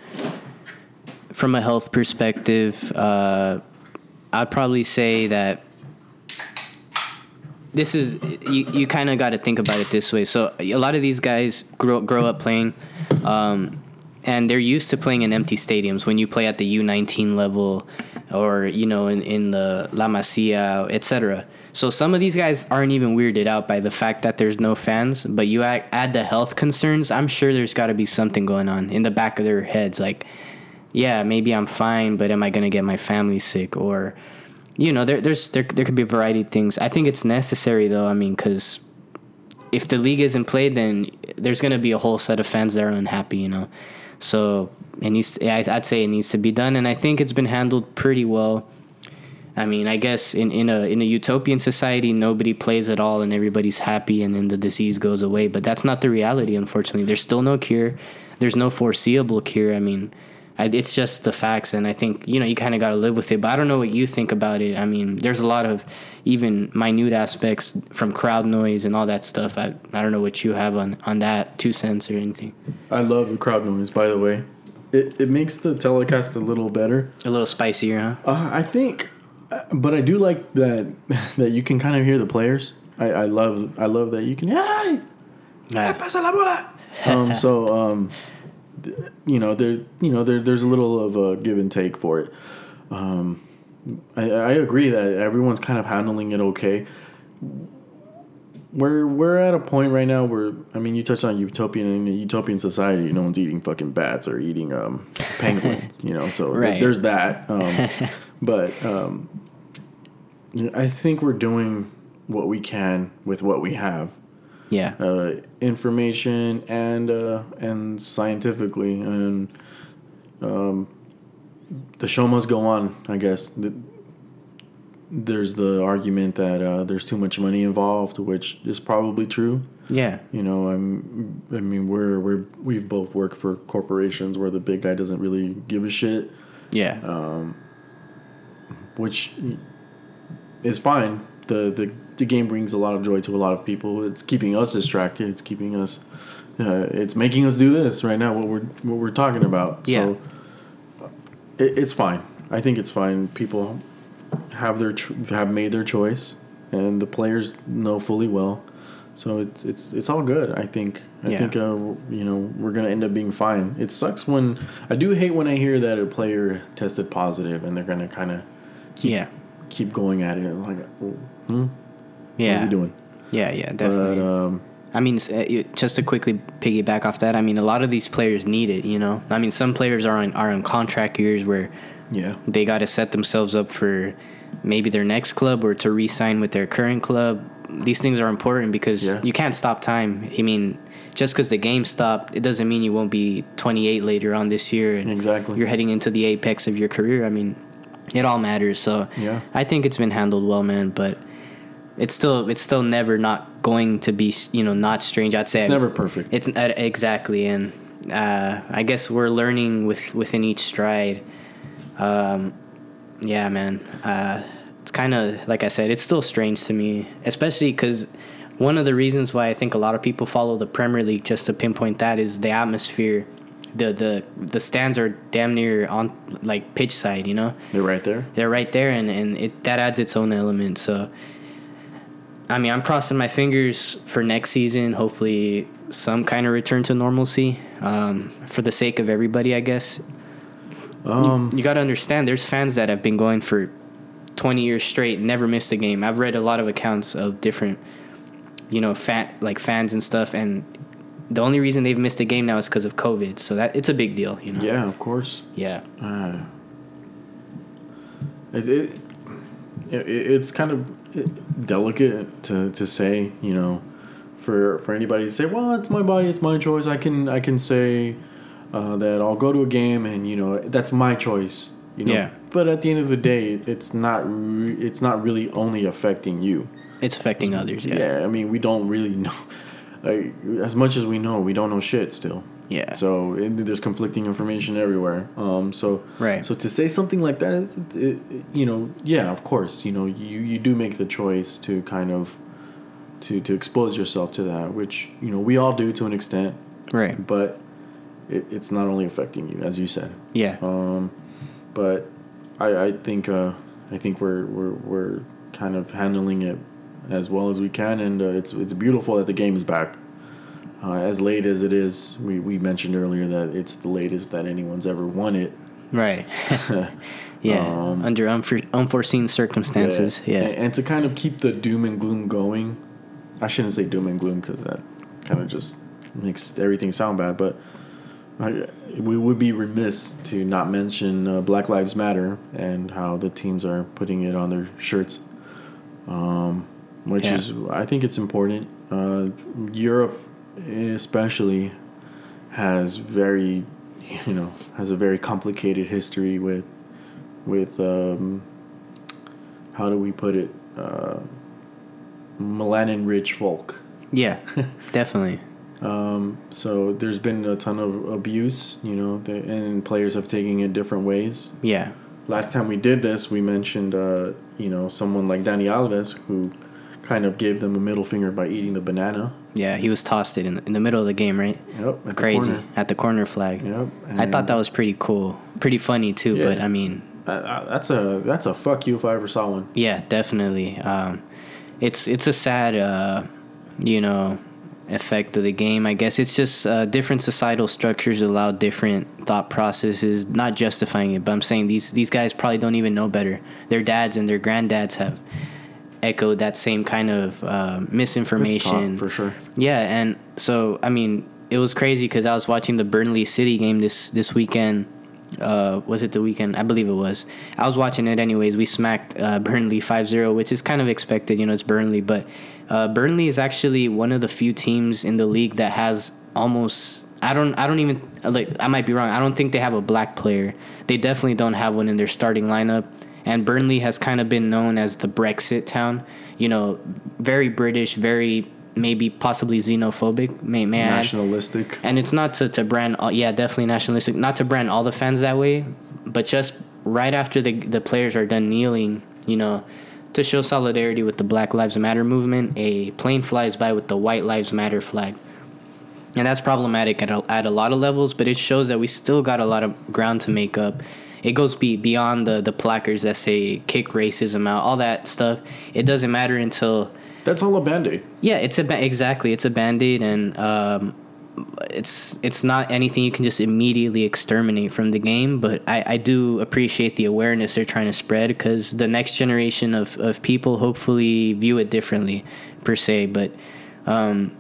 from a health perspective. Uh, I'd probably say that this is you. You kind of got to think about it this way. So a lot of these guys grow grow up playing. Um, and they're used to playing in empty stadiums when you play at the U19 level or you know in, in the La Masia, etc. So some of these guys aren't even weirded out by the fact that there's no fans, but you add, add the health concerns, I'm sure there's got to be something going on in the back of their heads like yeah, maybe I'm fine, but am I going to get my family sick or you know, there there's there there could be a variety of things. I think it's necessary though. I mean, cuz if the league isn't played, then there's going to be a whole set of fans that are unhappy, you know. So it needs. I'd say it needs to be done, and I think it's been handled pretty well. I mean, I guess in, in a in a utopian society, nobody plays at all, and everybody's happy, and then the disease goes away. But that's not the reality, unfortunately. There's still no cure. There's no foreseeable cure. I mean, I, it's just the facts, and I think you know you kind of got to live with it. But I don't know what you think about it. I mean, there's a lot of even minute aspects from crowd noise and all that stuff. I I don't know what you have on on that two cents or anything. I love the crowd noise, by the way. It, it makes the telecast a little better. A little spicier, huh? Uh, I think, uh, but I do like that that you can kind of hear the players. I, I love I love that you can. Hey, Yeah. pasa la bola. um, so um, you know there you know there there's a little of a give and take for it. Um, I, I agree that everyone's kind of handling it okay. We're we're at a point right now where I mean you touched on utopian in a utopian society. No one's eating fucking bats or eating um, penguins. you know, so th- there's that. Um, but um, I think we're doing what we can with what we have Yeah. uh, information and uh, and scientifically and um, the show must go on. I guess Th- there's the argument that uh, there's too much money involved, which is probably true. Yeah. You know, I'm. I mean, we're we're we've both worked for corporations where the big guy doesn't really give a shit. Yeah. Um, which is fine. The, the the game brings a lot of joy to a lot of people. It's keeping us distracted. It's keeping us. Uh, it's making us do this right now. What we're what we're talking about. Yeah. So it, it's fine. I think it's fine. People have their tr- have made their choice, and the players know fully well. So it's it's it's all good. I think. I Yeah. think uh, you know we're gonna end up being fine. It sucks when I do hate when I hear that a player tested positive and they're gonna kind of keep Yeah. keep going at it. Like, hmm? what Yeah. are we doing? Yeah, yeah, definitely. But um, I mean, you- just to quickly piggyback off that, I mean, a lot of these players need it. You know, I mean, some players are on are on contract years where yeah, they got to set themselves up for maybe their next club or to re-sign with their current club. These things are important because Yeah. you can't stop time. I mean, just because the game stopped, it doesn't mean you won't be 28 later on this year and Exactly. you're heading into the apex of your career. I mean, it all matters. So Yeah. I think it's been handled well, man. But it's still it's still never not going to be you know not strange. I'd say it's never perfect. it's uh, exactly, and uh, I guess we're learning with within each stride. Um, yeah, man. Uh, it's kind of like I said. It's still strange to me, especially because one of the reasons why I think a lot of people follow the Premier League just to pinpoint that is the atmosphere. The the the stands are damn near on like pitch side, you know They're right there. they're right there and, and it that adds its own element so i mean i'm crossing my fingers for next season hopefully some kind of return to normalcy um, for the sake of everybody i guess. Um, you got to understand there's fans that have been going for 20 years straight never missed a game. I've read a lot of accounts of different you know fan like fans and stuff and the only reason they've missed a game now is because of covid so that it's a big deal you know? Yeah, of course. yeah. Uh, it, it, it it's kind of delicate to, to say, you know, for for anybody to say, well, it's my body, it's my choice. I can I can say uh, that I'll go to a game and you know that's my choice. You know, Yeah. but at the end of the day, it's not re- it's not really only affecting you. it's affecting others yeah Yeah, I mean, we don't really know. Like, as much as we know, we don't know shit still. Yeah. So it, there's conflicting information everywhere. Um. So. Right. So to say something like that, it, it, you know, yeah, of course, you know, you you do make the choice to kind of, to to expose yourself to that, which you know we all do to an extent, right but it, it's not only affecting you, as you said. yeah Um, but I, I think uh, I think we're, we're we're kind of handling it as well as we can, and uh, it's it's beautiful that the game is back. Uh, as late as it is, we, we mentioned earlier that it's the latest that anyone's ever won it. Right. yeah. Um, Under unfor- unforeseen circumstances. Yeah. And, and to kind of keep the doom and gloom going, I shouldn't say doom and gloom because that kind of just makes everything sound bad. But I, we would be remiss to not mention uh, Black Lives Matter and how the teams are putting it on their shirts, um, which Yeah. is I think it's important. Uh, Europe, especially, has very, you know, has a very complicated history with, with um, how do we put it, uh, melanin rich folk. Yeah. Definitely. Um, so there's been a ton of abuse, you know, the, and players have taken it different ways. Yeah. Last time we did this, we mentioned, uh, you know, someone like Dani Alves who kind of gave them a middle finger by eating the banana. Yeah. He was tossed it in, in the middle of the game, right? Yep. At Crazy. At the corner flag. Yep. I thought that was pretty cool. Pretty funny, too. Yeah. But I mean, uh, that's a that's a fuck you if I ever saw one. yeah, definitely. Um, it's it's a sad, uh, you know, effect of the game. I guess it's just uh, different societal structures allow different thought processes. Not justifying it, but I'm saying these these guys probably don't even know better. Their dads and their granddads have echoed that same kind of uh, misinformation for sure. yeah, and so I mean, it was crazy because I was watching the Burnley City game this this weekend. Uh, was it the weekend? I believe it was. I was watching it anyways. We smacked uh, Burnley 5-0, which is kind of expected. You know, it's Burnley, but uh, Burnley is actually one of the few teams in the league that has almost. I don't. I don't even like. I might be wrong. I don't think they have a black player. They definitely don't have one in their starting lineup. And Burnley has kind of been known as the Brexit town. You know, very British, very maybe possibly xenophobic. May, may. Nationalistic. And it's not to, to brand, all, yeah, definitely nationalistic, not to brand all the fans that way, but just right after the the players are done kneeling, you know, to show solidarity with the Black Lives Matter movement, a plane flies by with the White Lives Matter flag. And that's problematic at a, at a lot of levels, but it shows that we still got a lot of ground to make up. It goes be, beyond the, the placards that say kick racism out, all that stuff. It doesn't matter until. That's all a band aid. Yeah, it's a ba- exactly. It's a band aid, and um, it's it's not anything you can just immediately exterminate from the game, but I, I do appreciate the awareness they're trying to spread because the next generation of, of people hopefully view it differently, per se. But, um,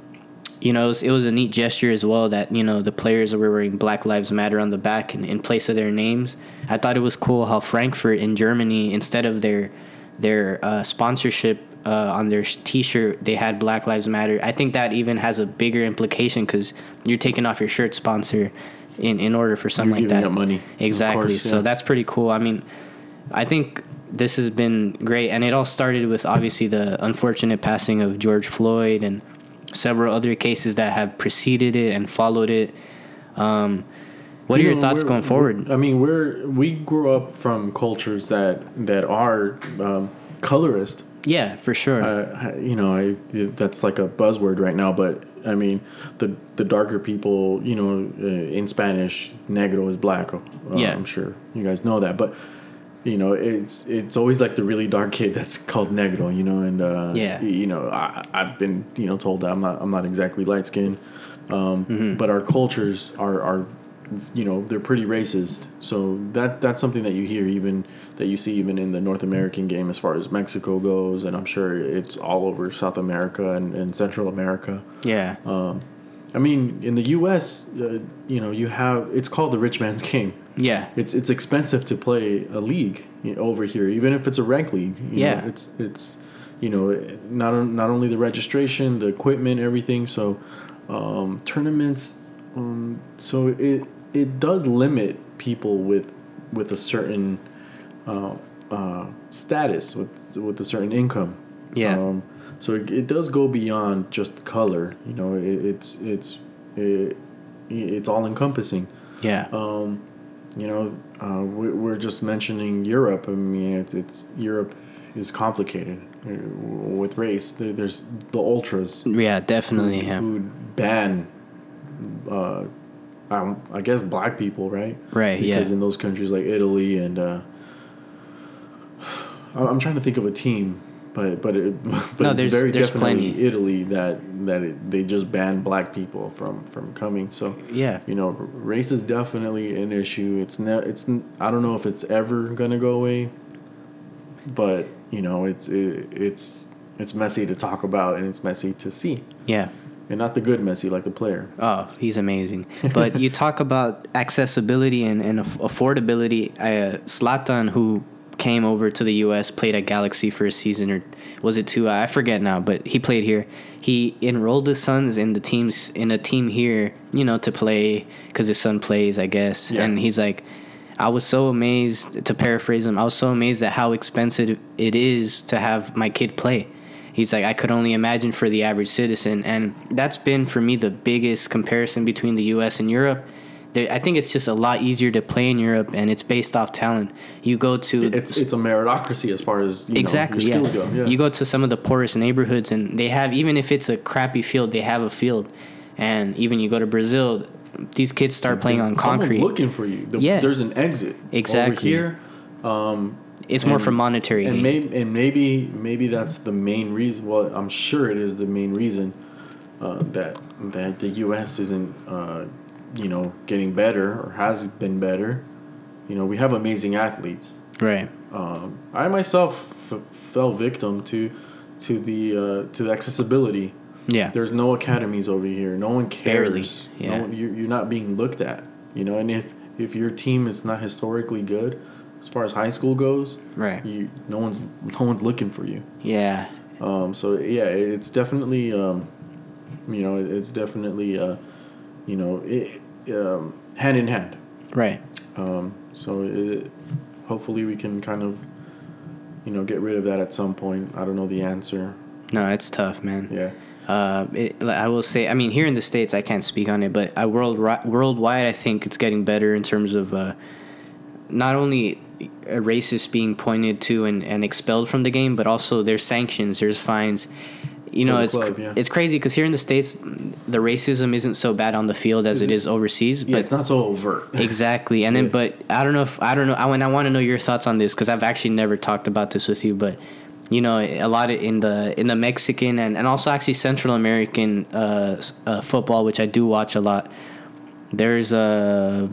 you know, it was, it was, a neat gesture as well that, you know, the players were wearing Black Lives Matter on the back in, in place of their names. I thought it was cool how Frankfurt in Germany, instead of their their uh, sponsorship uh, on their T-shirt they had Black Lives Matter. I think that even has a bigger implication because you're taking off your shirt sponsor in, in order for something you're like that. money, exactly. Course, yeah. So that's pretty cool. I mean, I think this has been great, and it all started with obviously the unfortunate passing of George Floyd and several other cases that have preceded it and followed it. Um, what you are your know, thoughts going forward? I mean, we're we grew up from cultures that that are um, colorist yeah, for sure. Uh, you know, I that's like a buzzword right now, but I mean, the the darker people, you know, uh, in Spanish, negro is black. Uh, yeah, I'm sure you guys know that, but you know, it's it's always like the really dark kid that's called negro, you know, and uh, yeah, you know, I, I've been you know told that I'm not I'm not exactly light skinned, um, mm-hmm. but our cultures are are you know they're pretty racist. So that that's something that you hear even that you see even in the North American game as far as Mexico goes, and I'm sure it's all over South America and, and Central America. Yeah. Um, I mean, in the U.S., uh, you know, you have it's called the rich man's game. Yeah. It's it's expensive to play a league over here, even if it's a ranked league. yeah. Know, it's it's you know not not only the registration, the equipment, everything. So um, tournaments. Um, so it it does limit people with with a certain uh, uh, status with with a certain income. Yeah. Um, so it, it does go beyond just color. You know, it, it's it's it, it's all encompassing. Yeah. Um, you know, uh, we, we're just mentioning Europe. I mean, it's, it's Europe is complicated uh, with race. There's the ultras. Yeah, definitely. Who, yeah. who ban uh, um, I guess black people, right? Right. Because yeah. Because in those countries like Italy and uh, I'm trying to think of a team, but but, it, but no, there's, very there's definitely plenty. Italy that that it, they just banned black people from from coming. So yeah, you know, race is definitely an issue. It's ne- it's I don't know if it's ever gonna go away, but you know, it's it, it's it's messy to talk about and it's messy to see. Yeah and not the good Messi like the player. Oh, he's amazing. But you talk about accessibility and, and affordability. Uh, Zlatan, who came over to the U.S., played at Galaxy for a season, or was it two? I forget now. But he played here. He enrolled his sons in the teams in a team here, you know, to play because his son plays, I guess. Yeah. And he's like, I was so amazed. To paraphrase him, I was so amazed at how expensive it is to have my kid play he's like, I could only imagine for the average citizen. And that's been for me the biggest comparison between the US and Europe. I think it's just a lot easier to play in Europe, and it's based off talent. You go to it's it's a meritocracy as far as exactly know, yeah. yeah. You go to some of the poorest neighborhoods, and they have even if it's a crappy field, they have a field. And even you go to Brazil, these kids start playing on Someone's concrete. looking for you. The, yeah, there's an exit exactly over here. Um, it's and, more for monetary. And maybe and maybe maybe that's the main reason. Well, I'm sure it is the main reason uh, that that the U.S. isn't uh, you know getting better or has been better. You know, we have amazing athletes. Right. Um, I myself f- fell victim to to the uh, to the accessibility. Yeah. There's no academies over here. No one cares. Barely. Yeah. No one, you're, you're not being looked at. You know, and if if your team is not historically good, as far as high school goes, right? You no one's no one's looking for you. Yeah. Um. So yeah, it's definitely um, you know, it's definitely uh, you know, it, um, hand in hand. Right. Um. So it, hopefully we can kind of, you know, get rid of that at some point. I don't know the answer. No, it's tough, man. Yeah. Uh, it, I will say, I mean, here in the states, I can't speak on it, but I world worldwide, I think it's getting better in terms of uh, not only racists being pointed to and, and expelled from the game, but also there's sanctions, there's fines. You know, it's club, yeah. it's crazy because here in the states, the racism isn't so bad on the field as is it, it is overseas. Yeah, but it's not so overt. exactly, and then but I don't know if I don't know. I when I want to know your thoughts on this because I've actually never talked about this with you, but you know a lot of in the in the Mexican and, and also actually Central American uh, uh, football, which I do watch a lot. There's a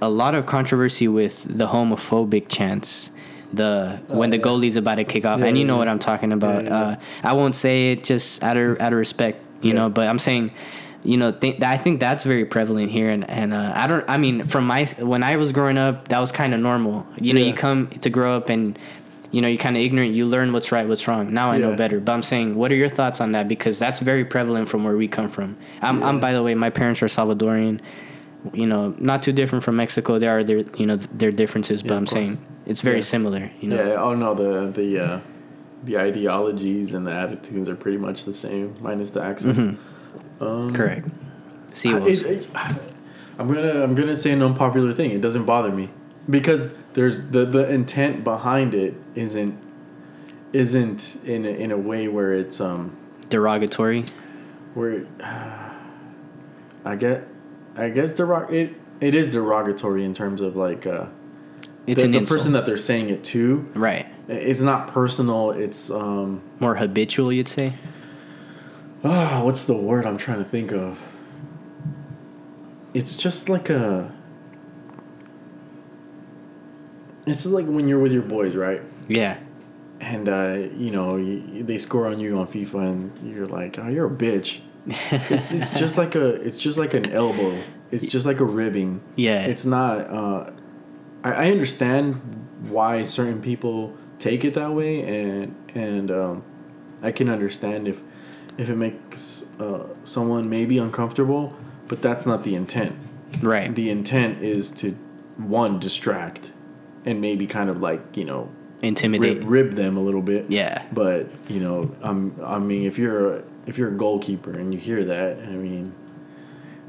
a lot of controversy with the homophobic chants. The oh, when the yeah. goalie's about to kick off, yeah, and you know yeah. what I'm talking about. Uh, I won't say it just out of out of respect, you know, but I'm saying you know, th- I think that's very prevalent here, and and uh, I don't. I mean, from my when I was growing up, that was kind of normal. You know, you come to grow up and you know you're kind of ignorant. You learn what's right, what's wrong. Now I know better. But I'm saying, what are your thoughts on that? Because that's very prevalent from where we come from. I'm, I'm by the way, my parents are Salvadorian you know, not too different from Mexico. There are their, you know, their differences, but yeah, I'm saying it's very yeah. similar. You know. Yeah. Oh no, the the uh, the ideologies and the attitudes are pretty much the same, minus the accents. Mm-hmm. Um, Correct. See, I'm gonna I'm gonna say an unpopular thing. It doesn't bother me because there's the the intent behind it isn't isn't in a, in a way where it's um derogatory. Where uh, I get I guess derog- it it is derogatory in terms of like uh, it's the, the person that they're saying it to. Right. It's not personal. It's um more habitual. You'd say. Ah, oh, what's the word I'm trying to think of? It's just like a. It's like when you're with your boys, right? Yeah. And uh, you know you, they score on you on FIFA, and you're like, "Oh, you're a bitch." it's it's just like a it's just like an elbow. It's just like a ribbing. Yeah. It's not. Uh, I I understand why certain people take it that way, and and um, I can understand if if it makes uh, someone maybe uncomfortable, but that's not the intent. Right. The intent is to one distract, and maybe kind of like you know intimidate, rib, rib them a little bit. Yeah. But you know, um, I mean, if you're a, if you're a goalkeeper and you hear that, I mean,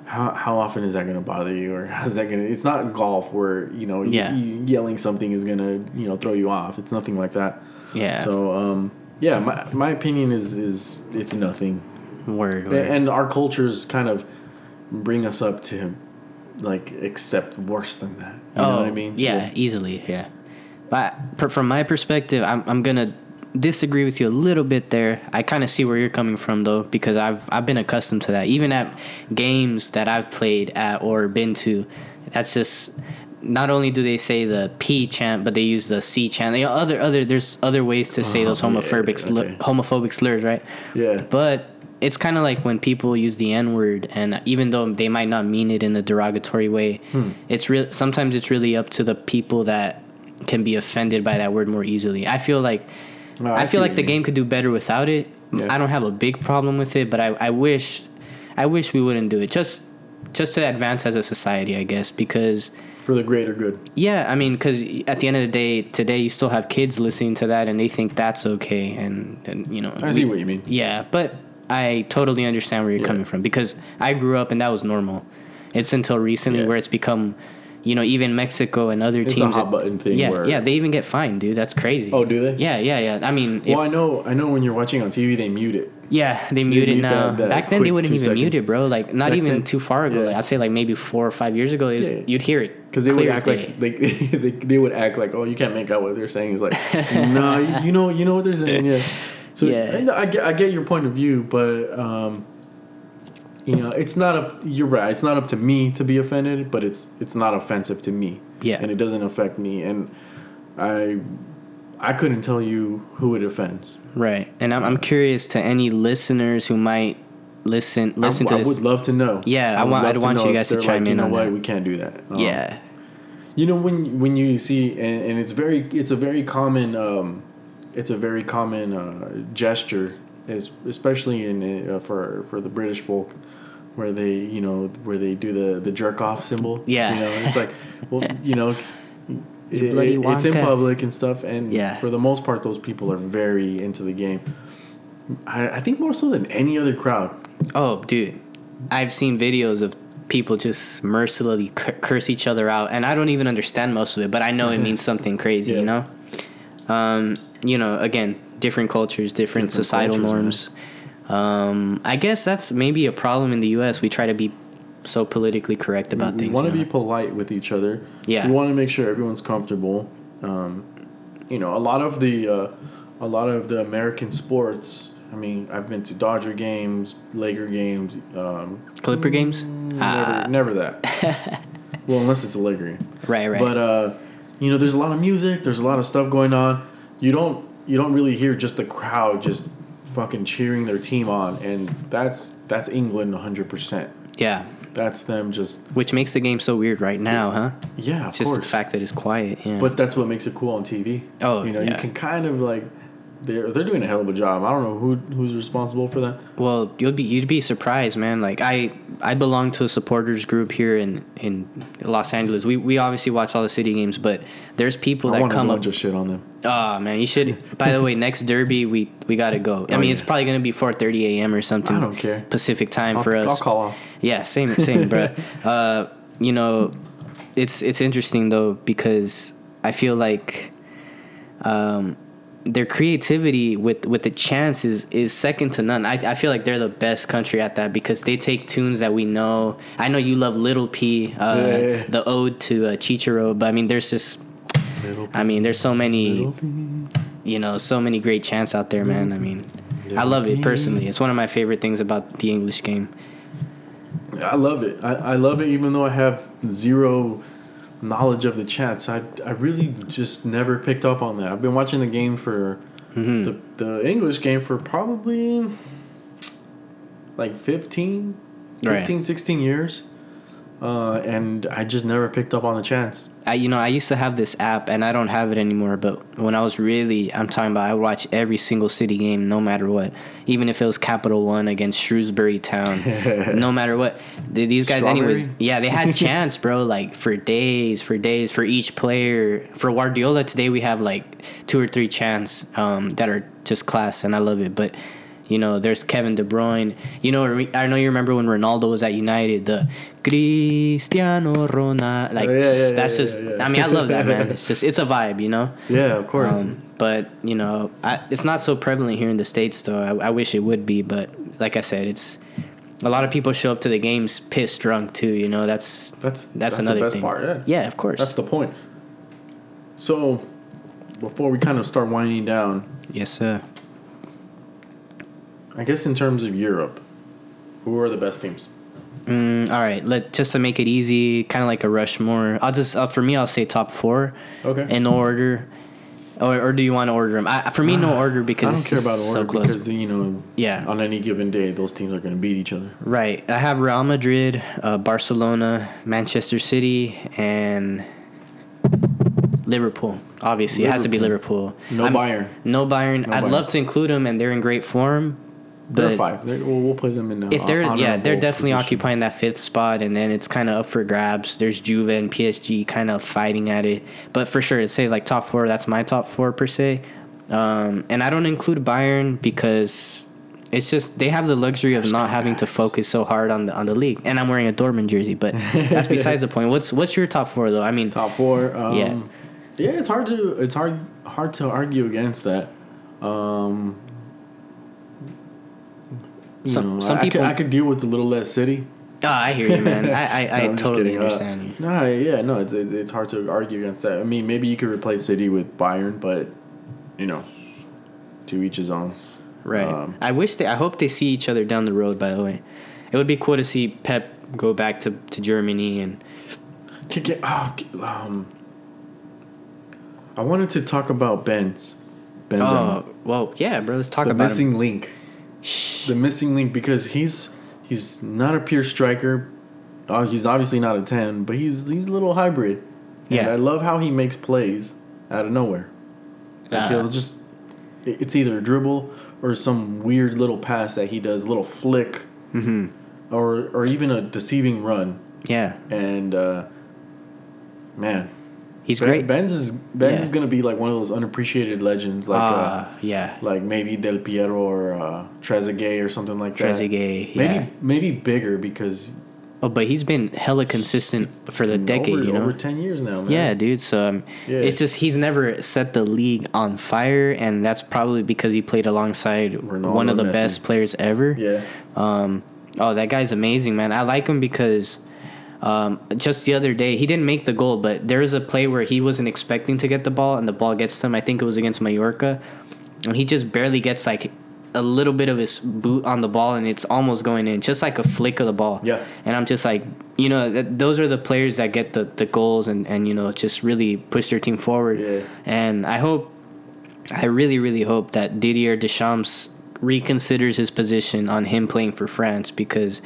how how often is that going to bother you, or how's that going to? It's not golf where you know yeah. you, yelling something is going to you know throw you off. It's nothing like that. Yeah. So um, yeah, my my opinion is is it's nothing. Word. word. And our cultures kind of bring us up to like accept worse than that. You oh, know what I mean? Yeah, yeah, easily. Yeah. But from my perspective, I'm I'm gonna disagree with you a little bit there. I kind of see where you're coming from though, because I've I've been accustomed to that. Even at games that I've played at or been to, that's just not only do they say the P chant, but they use the C chant. You know, other other there's other ways to say those oh, homophobic yeah, okay. homophobic slurs, right? Yeah. But it's kind of like when people use the N word, and even though they might not mean it in a derogatory way, hmm. it's real. Sometimes it's really up to the people that can be offended by that word more easily. I feel like Oh, I, I feel like the game could do better without it. Yeah. I don't have a big problem with it, but I, I wish I wish we wouldn't do it. Just just to advance as a society, I guess, because for the greater good. Yeah, I mean, because at the end of the day, today you still have kids listening to that, and they think that's okay, and, and you know. I see what you mean. Yeah, but I totally understand where you're yeah. coming from because I grew up and that was normal. It's until recently yeah. where it's become you know, even Mexico and other it's teams. a hot button thing. Yeah, where, yeah, they even get fined, dude. That's crazy. Oh, do they? Yeah, yeah, yeah. I mean, well, I know, I know. When you're watching on TV, they mute it. Yeah, they, they mute it now. That, that Back then, they wouldn't even seconds. mute it, bro. Like not Back even then, too far ago. Yeah. Like, I'd say like maybe four or five years ago, yeah. you'd hear it because they would act like they, they they would act like, oh, you can't make out what they're saying. It's like, no, you, you know, you know what they're saying. Yeah. So yeah, I, I, get, I get your point of view, but um, you know, it's not up. You're right. It's not up to me to be offended, but it's it's not offensive to me. Yeah. And it doesn't affect me, and I I couldn't tell you who it offends. Right. And I'm I'm curious to any listeners who might listen listen I, to I this. I would love to know. Yeah, I, I want I'd want you guys to chime like, in you know on what? that. We can't do that. Um, yeah. You know when when you see and, and it's very it's a very common um, it's a very common uh, gesture is especially in uh, for for the British folk where they you know where they do the the jerk off symbol. Yeah, you know it's like well you know. It, it, it's in public and stuff, and yeah. for the most part, those people are very into the game. I, I think more so than any other crowd. Oh, dude, I've seen videos of people just mercilessly curse each other out, and I don't even understand most of it, but I know it means something crazy, yeah. you know. Um, you know, again, different cultures, different, different societal cultures, norms. Um, I guess that's maybe a problem in the U.S. We try to be so politically correct about we, things. We want to be polite with each other. Yeah. We want to make sure everyone's comfortable. Um, you know, a lot of the uh, a lot of the American sports. I mean, I've been to Dodger games, Laker games, um, Clipper games. Never, uh. never that. well, unless it's a Laker game. Right, right. But uh, you know, there's a lot of music. There's a lot of stuff going on. You don't you don't really hear just the crowd just fucking cheering their team on, and that's that's England 100. percent Yeah. That's them just. Which makes the game so weird right now, huh? Yeah, it's just course. the fact that it's quiet. Yeah. But that's what makes it cool on TV. Oh, you know, yeah. you can kind of like. They're, they're doing a hell of a job. I don't know who who's responsible for that. Well, you'd be you'd be surprised, man. Like I I belong to a supporters group here in in Los Angeles. We we obviously watch all the city games, but there's people I that come up just shit on them. Oh man, you should. by the way, next Derby we we gotta go. I oh, mean, yeah. it's probably gonna be four thirty a.m. or something. I don't care. Pacific time I'll, for us. I'll call off. Yeah, same same, bro. Uh, you know, it's it's interesting though because I feel like, um, their creativity with with the chance is, is second to none. I, I feel like they're the best country at that because they take tunes that we know. I know you love Little P, uh, yeah, yeah, yeah. the ode to uh, Chicharo, but I mean, there's just, I mean, there's so many, you know, so many great chants out there, man. I mean, I love it personally. It's one of my favorite things about the English game. I love it. I, I love it even though I have zero knowledge of the chats. I, I really just never picked up on that. I've been watching the game for mm-hmm. the, the English game for probably like 15, 15 right. 16 years. Uh, and I just never picked up on the chance. I, you know, I used to have this app, and I don't have it anymore. But when I was really, I'm talking about, I watch every single city game, no matter what, even if it was Capital One against Shrewsbury Town, no matter what. These guys, Strawberry? anyways, yeah, they had chance, bro, like for days, for days, for each player. For Guardiola today, we have like two or three chants um, that are just class, and I love it. But you know, there's Kevin De Bruyne. You know, I know you remember when Ronaldo was at United, the Cristiano Ronaldo. Like, oh, yeah, yeah, that's yeah, just, I mean, I love that, man. It's just, it's a vibe, you know? Yeah, of course. Um, but, you know, I, it's not so prevalent here in the States, though. I, I wish it would be, but like I said, it's, a lot of people show up to the games pissed drunk, too, you know? That's, that's, that's, that's another the best thing. part, yeah. Yeah, of course. That's the point. So, before we kind of start winding down. Yes, sir. I guess in terms of Europe, who are the best teams? Mm, all right, let just to make it easy, kind of like a Rushmore. I'll just uh, for me, I'll say top four. Okay. In order, or, or do you want to order them? I, for me, no order because I don't care about order so close. because you know, yeah, on any given day, those teams are going to beat each other. Right. I have Real Madrid, uh, Barcelona, Manchester City, and Liverpool. Obviously, Liverpool. it has to be Liverpool. No I'm, Bayern. No Bayern. No I'd Bayern. love to include them, and they're in great form. They're five. They're, we'll, we'll put them in. if they're yeah, they're definitely position. occupying that fifth spot, and then it's kind of up for grabs. There's Juve and PSG kind of fighting at it, but for sure, to say like top four. That's my top four per se, um, and I don't include Bayern because it's just they have the luxury of not having to focus so hard on the on the league. And I'm wearing a Dortmund jersey, but that's besides the point. What's what's your top four though? I mean, top four. Um, yeah, yeah. It's hard to it's hard hard to argue against that. Um, some, know, some I, people I could, I could, deal with a little less city. Oh, I hear you, man. I I, I totally uh, understand uh. No, yeah, no, it's, it's it's hard to argue against that. I mean, maybe you could replace City with Bayern, but you know, to each his own. Right. Um, I wish they. I hope they see each other down the road. By the way, it would be cool to see Pep go back to, to Germany and. Get, oh, um, I wanted to talk about Benz. Benzema. Oh well, yeah, bro. Let's talk the about missing him. link the missing link because he's he's not a pure striker. Oh, he's obviously not a ten, but he's he's a little hybrid. And yeah, I love how he makes plays out of nowhere. Like uh, he'll just it's either a dribble or some weird little pass that he does, a little flick, mm-hmm. or or even a deceiving run. Yeah, and uh, man, He's ben, great. Benz is Benz yeah. is gonna be like one of those unappreciated legends, like uh, uh, yeah, like maybe Del Piero or uh, Trezeguet or something like that. Trezeguet, yeah. Maybe maybe bigger because Oh, but he's been hella consistent for the decade, over, you know. over ten years now, man. Yeah, dude. So um, Yeah. it's just he's never set the league on fire, and that's probably because he played alongside Ronaldo, one of the Messi. best players ever. yeah. Um, oh, that guy's amazing, man. I like him because um, just the other day he didn't make the goal, but there was a play where he wasn't expecting to get the ball, and the ball gets to him. I think it was against Mallorca, and he just barely gets like a little bit of his boot on the ball, and it's almost going in, just like a flick of the ball. Yeah. And I'm just like, you know, th- those are the players that get the, the goals and, and, you know, just really push their team forward. Yeah. And I hope, I really, really hope that Didier Deschamps reconsiders his position on him playing for France because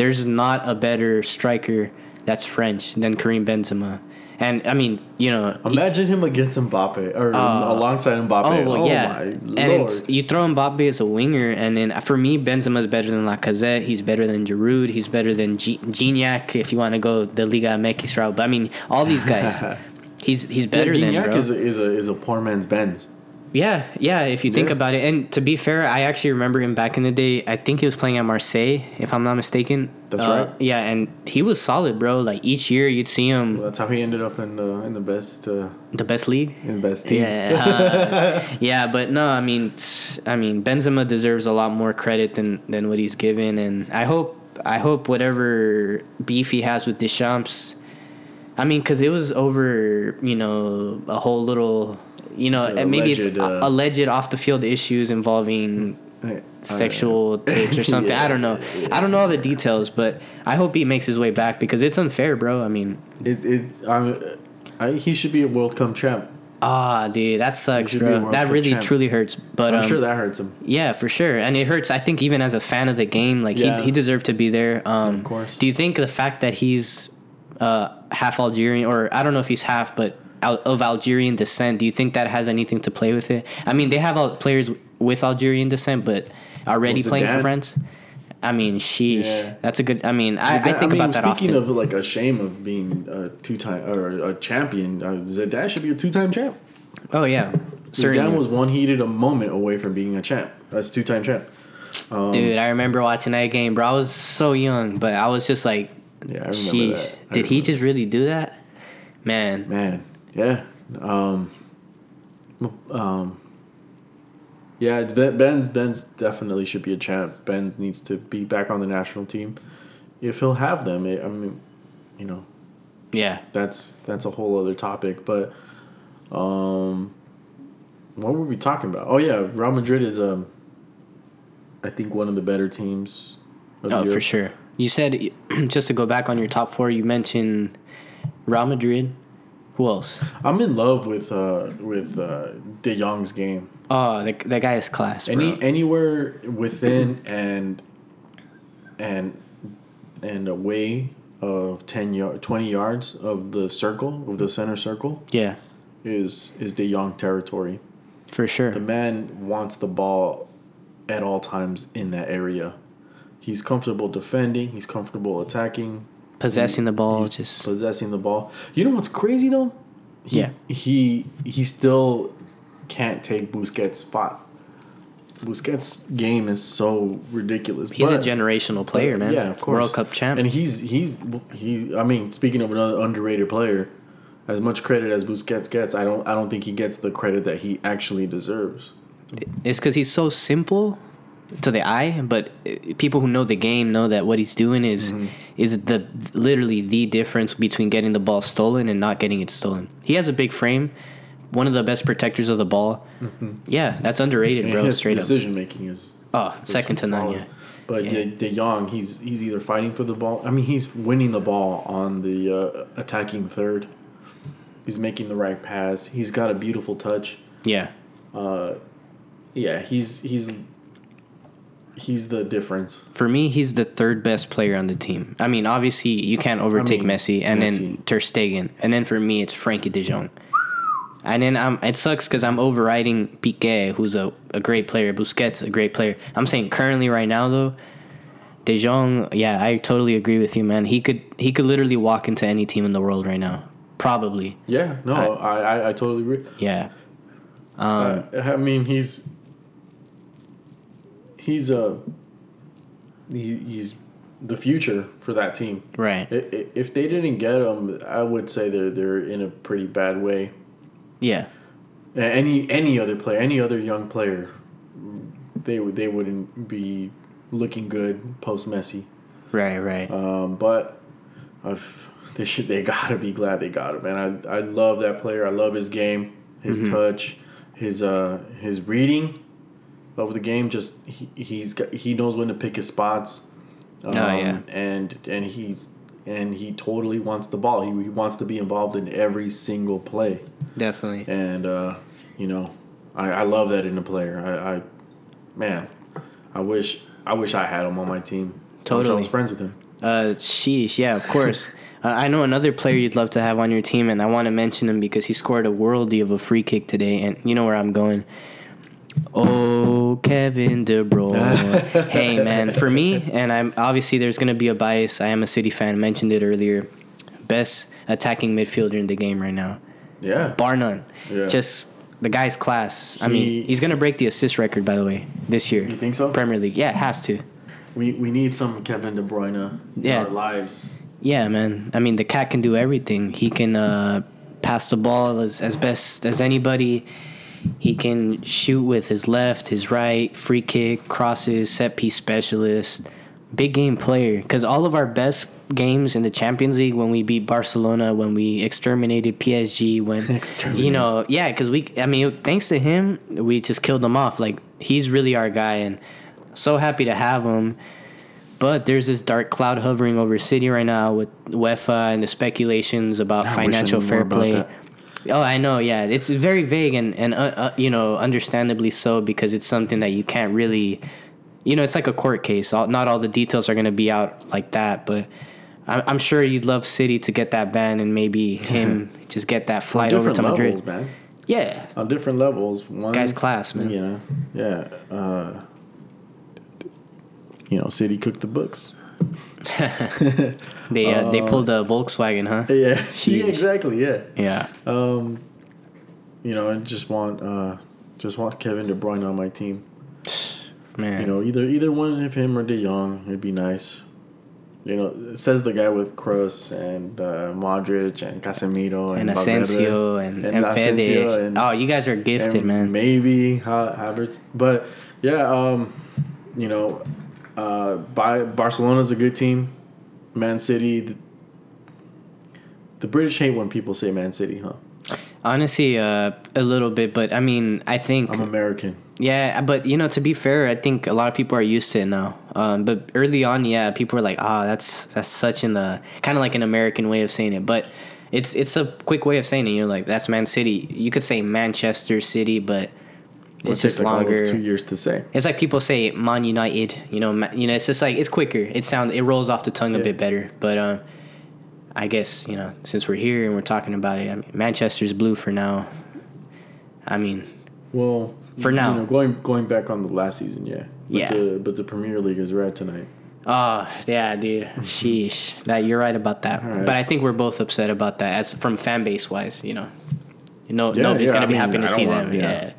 there's not a better striker that's French than Karim Benzema. And I mean, you know, he- Imagine him against Mbappe or Uh, alongside Mbappe. Oh well, yeah, my and you throw Mbappe as a winger, and then for me, Benzema is better than Lacazette. He's better than Giroud. He's better than G- Gignac. If you want to go the Liga MX route, but I mean, all these guys, he's he's better yeah, than Gignac is a, is a is a poor man's Benz. Yeah, yeah. If you think Yeah. about it, and to be fair, I actually remember him back in the day. I think he was playing at Marseille, if I'm not mistaken. That's Uh, right. Yeah, and he was solid, bro. Like each year, you'd see him That's how he ended up in the in the best uh, the best league. in the best team. Yeah, uh, yeah, but no, I mean, I mean, Benzema deserves a lot more credit than than what he's given, and I hope I hope whatever beef he has with Deschamps, I mean, because it was over, you know, a whole little, you know, The maybe alleged, it's uh, alleged off the field issues involving Hey, sexual tapes or something. I don't know. I don't know all the details, but I hope he makes his way back because it's unfair, bro. I mean, It's it's I'm, I, he should be a World Cup champ. ah, dude, that sucks, should be a bro. That Cup really champ. truly hurts. But I'm um, sure that hurts him. Yeah, for sure, and it hurts. I think even as a fan of the game, like Yeah. he he deserved to be there. Um, Of course. Do you think the fact that he's uh, half Algerian, or I don't know if he's half, but of Algerian descent, do you think that has anything to play with it? I mean, they have players with Algerian descent, but already Well, playing for France. I mean, sheesh, Yeah. that's a good. I mean, I, I Zidane- think mean, about that speaking often. of like a shame of being a two time or a champion, uh, Zidane should be a two time champ. oh yeah, Zidane certainly. was one heated a moment away from being a champ. That's two time champ. Um, Dude, I remember watching that game, bro. I was so young, but I was just like, Yeah, I remember sheesh, that. I did he just really do that? Man, Man, yeah. Um, um, yeah, it's Ben- Ben's Benz definitely should be a champ. Benz needs to be back on the national team if he'll have them. I I mean, you know, yeah. that's that's a whole other topic. But um, what were we talking about? Oh yeah, Real Madrid is um, I think one of the better teams. of Oh, for sure. You said just to go back on your top four. You mentioned Real Madrid. Who else? I'm in love with uh with uh, De Jong's game. Oh, that, that guy is class, bro. Any anywhere within and and and away of 10 yard 20 yards of the circle of the center circle yeah, is is De Jong territory. for sure. The man wants the ball at all times in that area. He's comfortable defending, he's comfortable attacking, Possessing the ball, he's just possessing the ball. You know what's crazy though? He, Yeah. He he still can't take Busquets' spot. Busquets' game is so ridiculous. he's but- a generational player, man. Yeah, of course. World Cup champ. And he's he's he. I mean, speaking of another underrated player, as much credit as Busquets gets, I don't I don't think he gets the credit that he actually deserves. it's because he's so simple to the eye, but uh, people who know the game know that what he's doing is Mm-hmm. is the literally the difference between getting the ball stolen and not getting it stolen. He has a big frame, one of the best protectors of the ball. Yeah, that's underrated, And bro. his Straight up. decision making is Oh, second to none. Yeah. But Yeah. De, De Jong, he's he's either fighting for the ball. I mean, he's winning the ball on the uh, attacking third. He's making the right pass. He's got a beautiful touch. Yeah. Uh, yeah, he's he's he's the difference. For me, he's the third best player on the team. I mean, obviously, you can't overtake mean, Messi, and then Messi. Ter Stegen, and then for me, it's Frenkie De Jong. And then I'm, it sucks because I'm overriding Piqué, who's a, a great player, Busquets, a great player. I'm saying currently, right now, though, De Jong, yeah, I totally agree with you, man. He could he could literally walk into any team in the world right now, probably. Yeah, no, I I, I totally agree. Yeah, Uh, I mean, he's he's uh he, he's the future for that team. Right. If they didn't get him, I would say they're they're in a pretty bad way. Yeah. Any any other player, any other young player, they they wouldn't be looking good post Messi. Right, right. Um, but I've, they should they gotta be glad they got him, man. I I love that player. I love his game, his mm-hmm. touch, his uh his reading of the game. Just he he's got he knows when to pick his spots. Um, oh yeah. And and he's and he totally wants the ball. He, he wants to be involved in every single play. Definitely. And uh, you know, I, I love that in a player. I, I man, I wish I wish I had him on my team. Totally. I, was friends with him. Uh, sheesh, yeah, of course. uh, I know another player you'd love to have on your team, and I want to mention him because he scored a worldie of a free kick today, and you know where I'm going. Oh, Kevin De Bruyne. hey, man, for me, and I'm obviously there's going to be a bias. I am a City fan. Mentioned it earlier. Best attacking midfielder in the game right now. Yeah. Bar none. Yeah. Just the guy's class. He, I mean, he's going to break the assist record, by the way, this year. You think so? Premier League. Yeah, it has to. We we need some Kevin De Bruyne in yeah. our lives. Yeah, man. I mean, the cat can do everything. He can uh, pass the ball as, as best as anybody. He can shoot with his left, his right, free kick, crosses, set piece specialist. Big game player. Because all of our best games in the Champions League, when we beat Barcelona, when we exterminated PSG, when you know, yeah, because we, I mean, thanks to him, we just killed them off. Like he's really our guy, and so happy to have him. But there's this dark cloud hovering over City right now with UEFA and the speculations about I financial fair play. Oh, I know. Yeah, it's very vague and and uh, uh, you know, understandably so because it's something that you can't really, you know, it's like a court case. All, not all the details are going to be out like that, but I'm, I'm sure you'd love City to get that ban and maybe him just get that flight over to Madrid. Levels, man. Yeah, on different levels. One guy's class, man. You know, yeah. Uh, you know, City cooked the books. they uh, they pulled a Volkswagen, huh? Yeah, yeah, exactly. Yeah, yeah. Um, you know, I just want uh, just want Kevin De Bruyne on my team. Man, you know, either either one of him or De Jong, it'd be nice. You know, says the guy with Kroos and uh, Modric and Casemiro and, and Asensio and, and, and Asensio and, Oh, you guys are gifted, man. Maybe Havertz, but yeah, um, you know, uh, by Barcelona's a good team. Man City. The, the, British hate when people say Man City, huh? Honestly, uh, a little bit, but I mean, I think I'm American. Yeah, but you know, to be fair, I think a lot of people are used to it now. Um, but early on, yeah, people were like, "Ah, oh, that's that's such in the kind of like an American way of saying it." But it's it's a quick way of saying it. You're like, "That's Man City." You could say Manchester City, but it's just longer. Two years to say. It's like people say Man United. You know, you know. It's just like it's quicker. It sounds it rolls off the tongue yeah. a bit better. But uh, I guess you know since we're here and we're talking about it, I mean, Manchester's blue for now. I mean, well, for now, know, going going back on the last season, yeah, but yeah. The, but the Premier League is red tonight. Oh yeah, dude. Sheesh. That you're right about that. Right. But I think we're both upset about that as from fan base wise. You know, no yeah, nobody's yeah, gonna I be mean, happy to see want, them. yeah. yeah.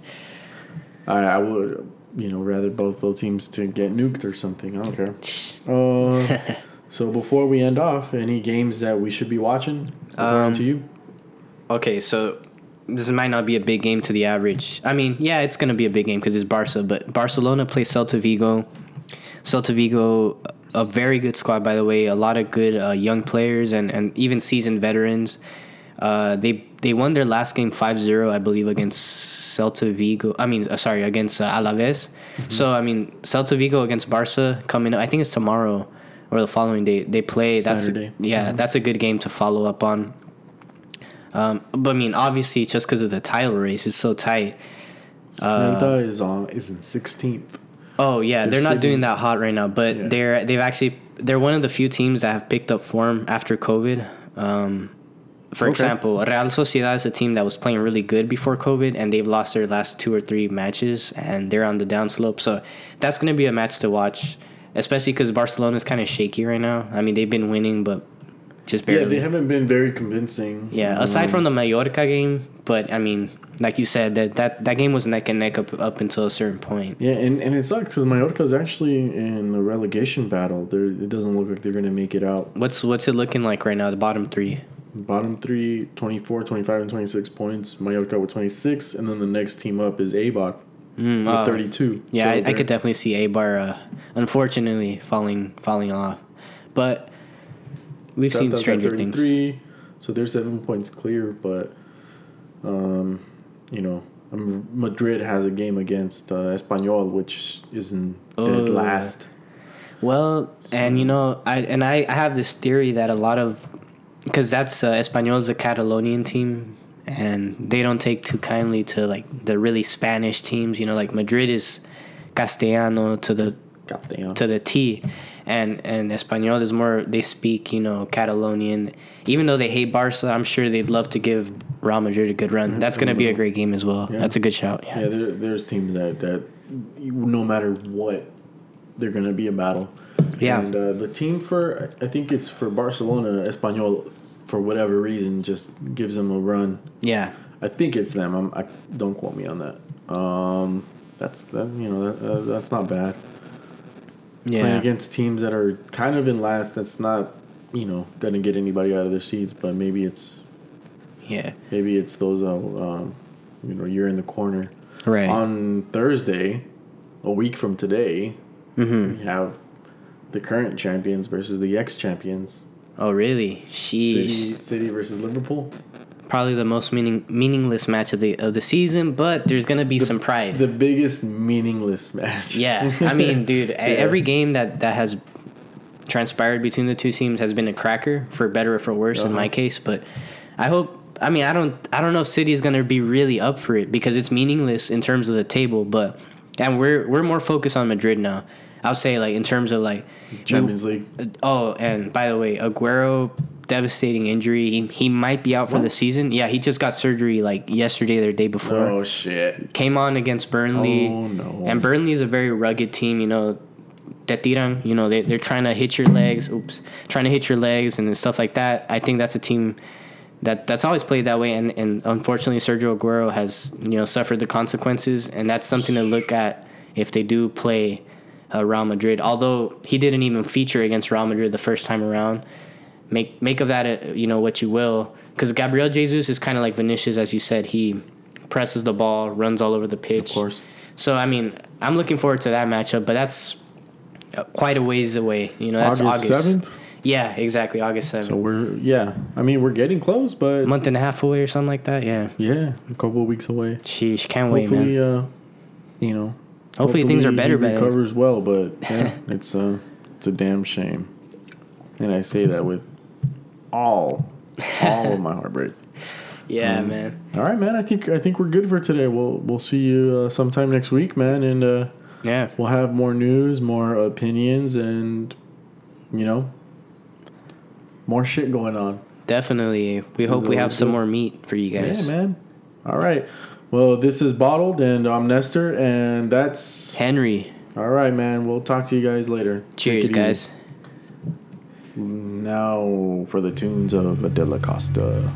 I, I would, you know, rather both those teams to get nuked or something. I don't care. Uh, so before we end off, any games that we should be watching? Um, to you. Okay, so this might not be a big game to the average. I mean, yeah, it's gonna be a big game because it's Barca, but Barcelona plays Celta Vigo. Celta Vigo, a very good squad by the way. A lot of good uh, young players and and even seasoned veterans. Uh, they they won their last game 5-0, I believe, against Celta Vigo. I mean, uh, sorry, against uh, Alaves. Mm-hmm. So I mean, Celta Vigo against Barca coming. I think it's tomorrow or the following day. They play. That's Saturday. yeah, mm-hmm. that's a good game to follow up on. Um, but I mean, obviously, just because of the title race, it's so tight. Celta uh, is on is in sixteenth. Oh yeah, they're, they're not doing that hot right now, but yeah. they're they've actually they're one of the few teams that have picked up form after COVID. Um, for okay. example, Real Sociedad is a team that was playing really good before COVID, and they've lost their last two or three matches, and they're on the downslope. So that's going to be a match to watch, especially because Barcelona is kind of shaky right now. I mean, they've been winning, but just barely. Yeah, they haven't been very convincing. Yeah, aside um, from the Mallorca game, but I mean, like you said, that that, that game was neck and neck up up until a certain point. Yeah, and, and it sucks because Mallorca is actually in a relegation battle. They're, it doesn't look like they're going to make it out. What's what's it looking like right now? The bottom three. Bottom three, 24, 25, and 26 points. Mallorca with 26, and then the next team up is Eibar mm, with uh, 32. Yeah, so I, I, could definitely see Eibar, uh, unfortunately, falling falling off. But we've South seen stranger things. So they're seven points clear, but, um, you know, Madrid has a game against uh, Espanyol, which is in dead oh. last. Well, so. and you know, I and I, I have this theory that a lot of because that's uh, Espanyol's a Catalonian team, and they don't take too kindly to like the really Spanish teams. You know, like Madrid is Castellano to the Castellano. to the T, and and Espanyol is more they speak you know Catalonian. Even though they hate Barca, I'm sure they'd love to give Real Madrid a good run. That's going to be a great game as well. Yeah. That's a good shout. Yeah, yeah there, there's teams that that no matter what, they're going to be a battle. Yeah. And uh, the team for I think it's for Barcelona, Espanyol for whatever reason, just gives them a run. Yeah. I think it's them. I'm, I don't quote me on that. Um, that's that you know that uh, that's not bad. Yeah. Playing against teams that are kind of in last, that's not you know gonna get anybody out of their seats, but maybe it's. Yeah. Maybe it's those uh, um, you know you're in the corner. Right. On Thursday, a week from today, mm-hmm. we have the current champions versus the ex champions. Oh, really? Sheesh. City, City versus Liverpool. Probably the most meaning meaningless match of the of the season, but there's gonna be the, some pride. The biggest meaningless match. Yeah, I mean, dude, yeah. every game that that has transpired between the two teams has been a cracker, for better or for worse, uh-huh. in my uh-huh. case. But I hope. I mean, I don't. I don't know if City is gonna be really up for it because it's meaningless in terms of the table. But and we're we're more focused on Madrid now. I'll say like in terms of like Champions League. Uh, oh, and by the way, Aguero devastating injury. He, he might be out for what? the season. Yeah, he just got surgery like yesterday or the day before. Oh shit! Came on against Burnley. Oh no! And Burnley is a very rugged team. You know, that tiran. You know, they they're trying to hit your legs. Oops, trying to hit your legs and stuff like that. I think that's a team. That, that's always played that way, and, and unfortunately, Sergio Aguero has you know suffered the consequences, and that's something to look at if they do play uh, Real Madrid. Although he didn't even feature against Real Madrid the first time around. Make make of that uh, you know what you will, because Gabriel Jesus is kind of like Vinicius, as you said. He presses the ball, runs all over the pitch. Of course. So I mean, I'm looking forward to that matchup, but that's uh, quite a ways away. You know, that's August seventh. Yeah, exactly, August seventh. So we're yeah, I mean we're getting close, but a month and a half away or something like that. Yeah. Yeah, a couple of weeks away. Sheesh, can't Hopefully, wait, man. Uh, you know, Hopefully, things are better. He recovers well, but yeah, it's a it's a damn shame, and I say that with all all of my heartbreak. Yeah, um, man. All right, man. I think I think we're good for today. We'll we'll see you uh, sometime next week, man, and uh, yeah, we'll have more news, more opinions, and you know, more shit going on. Definitely. We this hope we have some more meat for you guys. Yeah, man. All right. Well, this is Bottled, and I'm Nestor, and that's Henry. All right, man. We'll talk to you guys later. Cheers, guys. Now for the tunes of Adela Costa.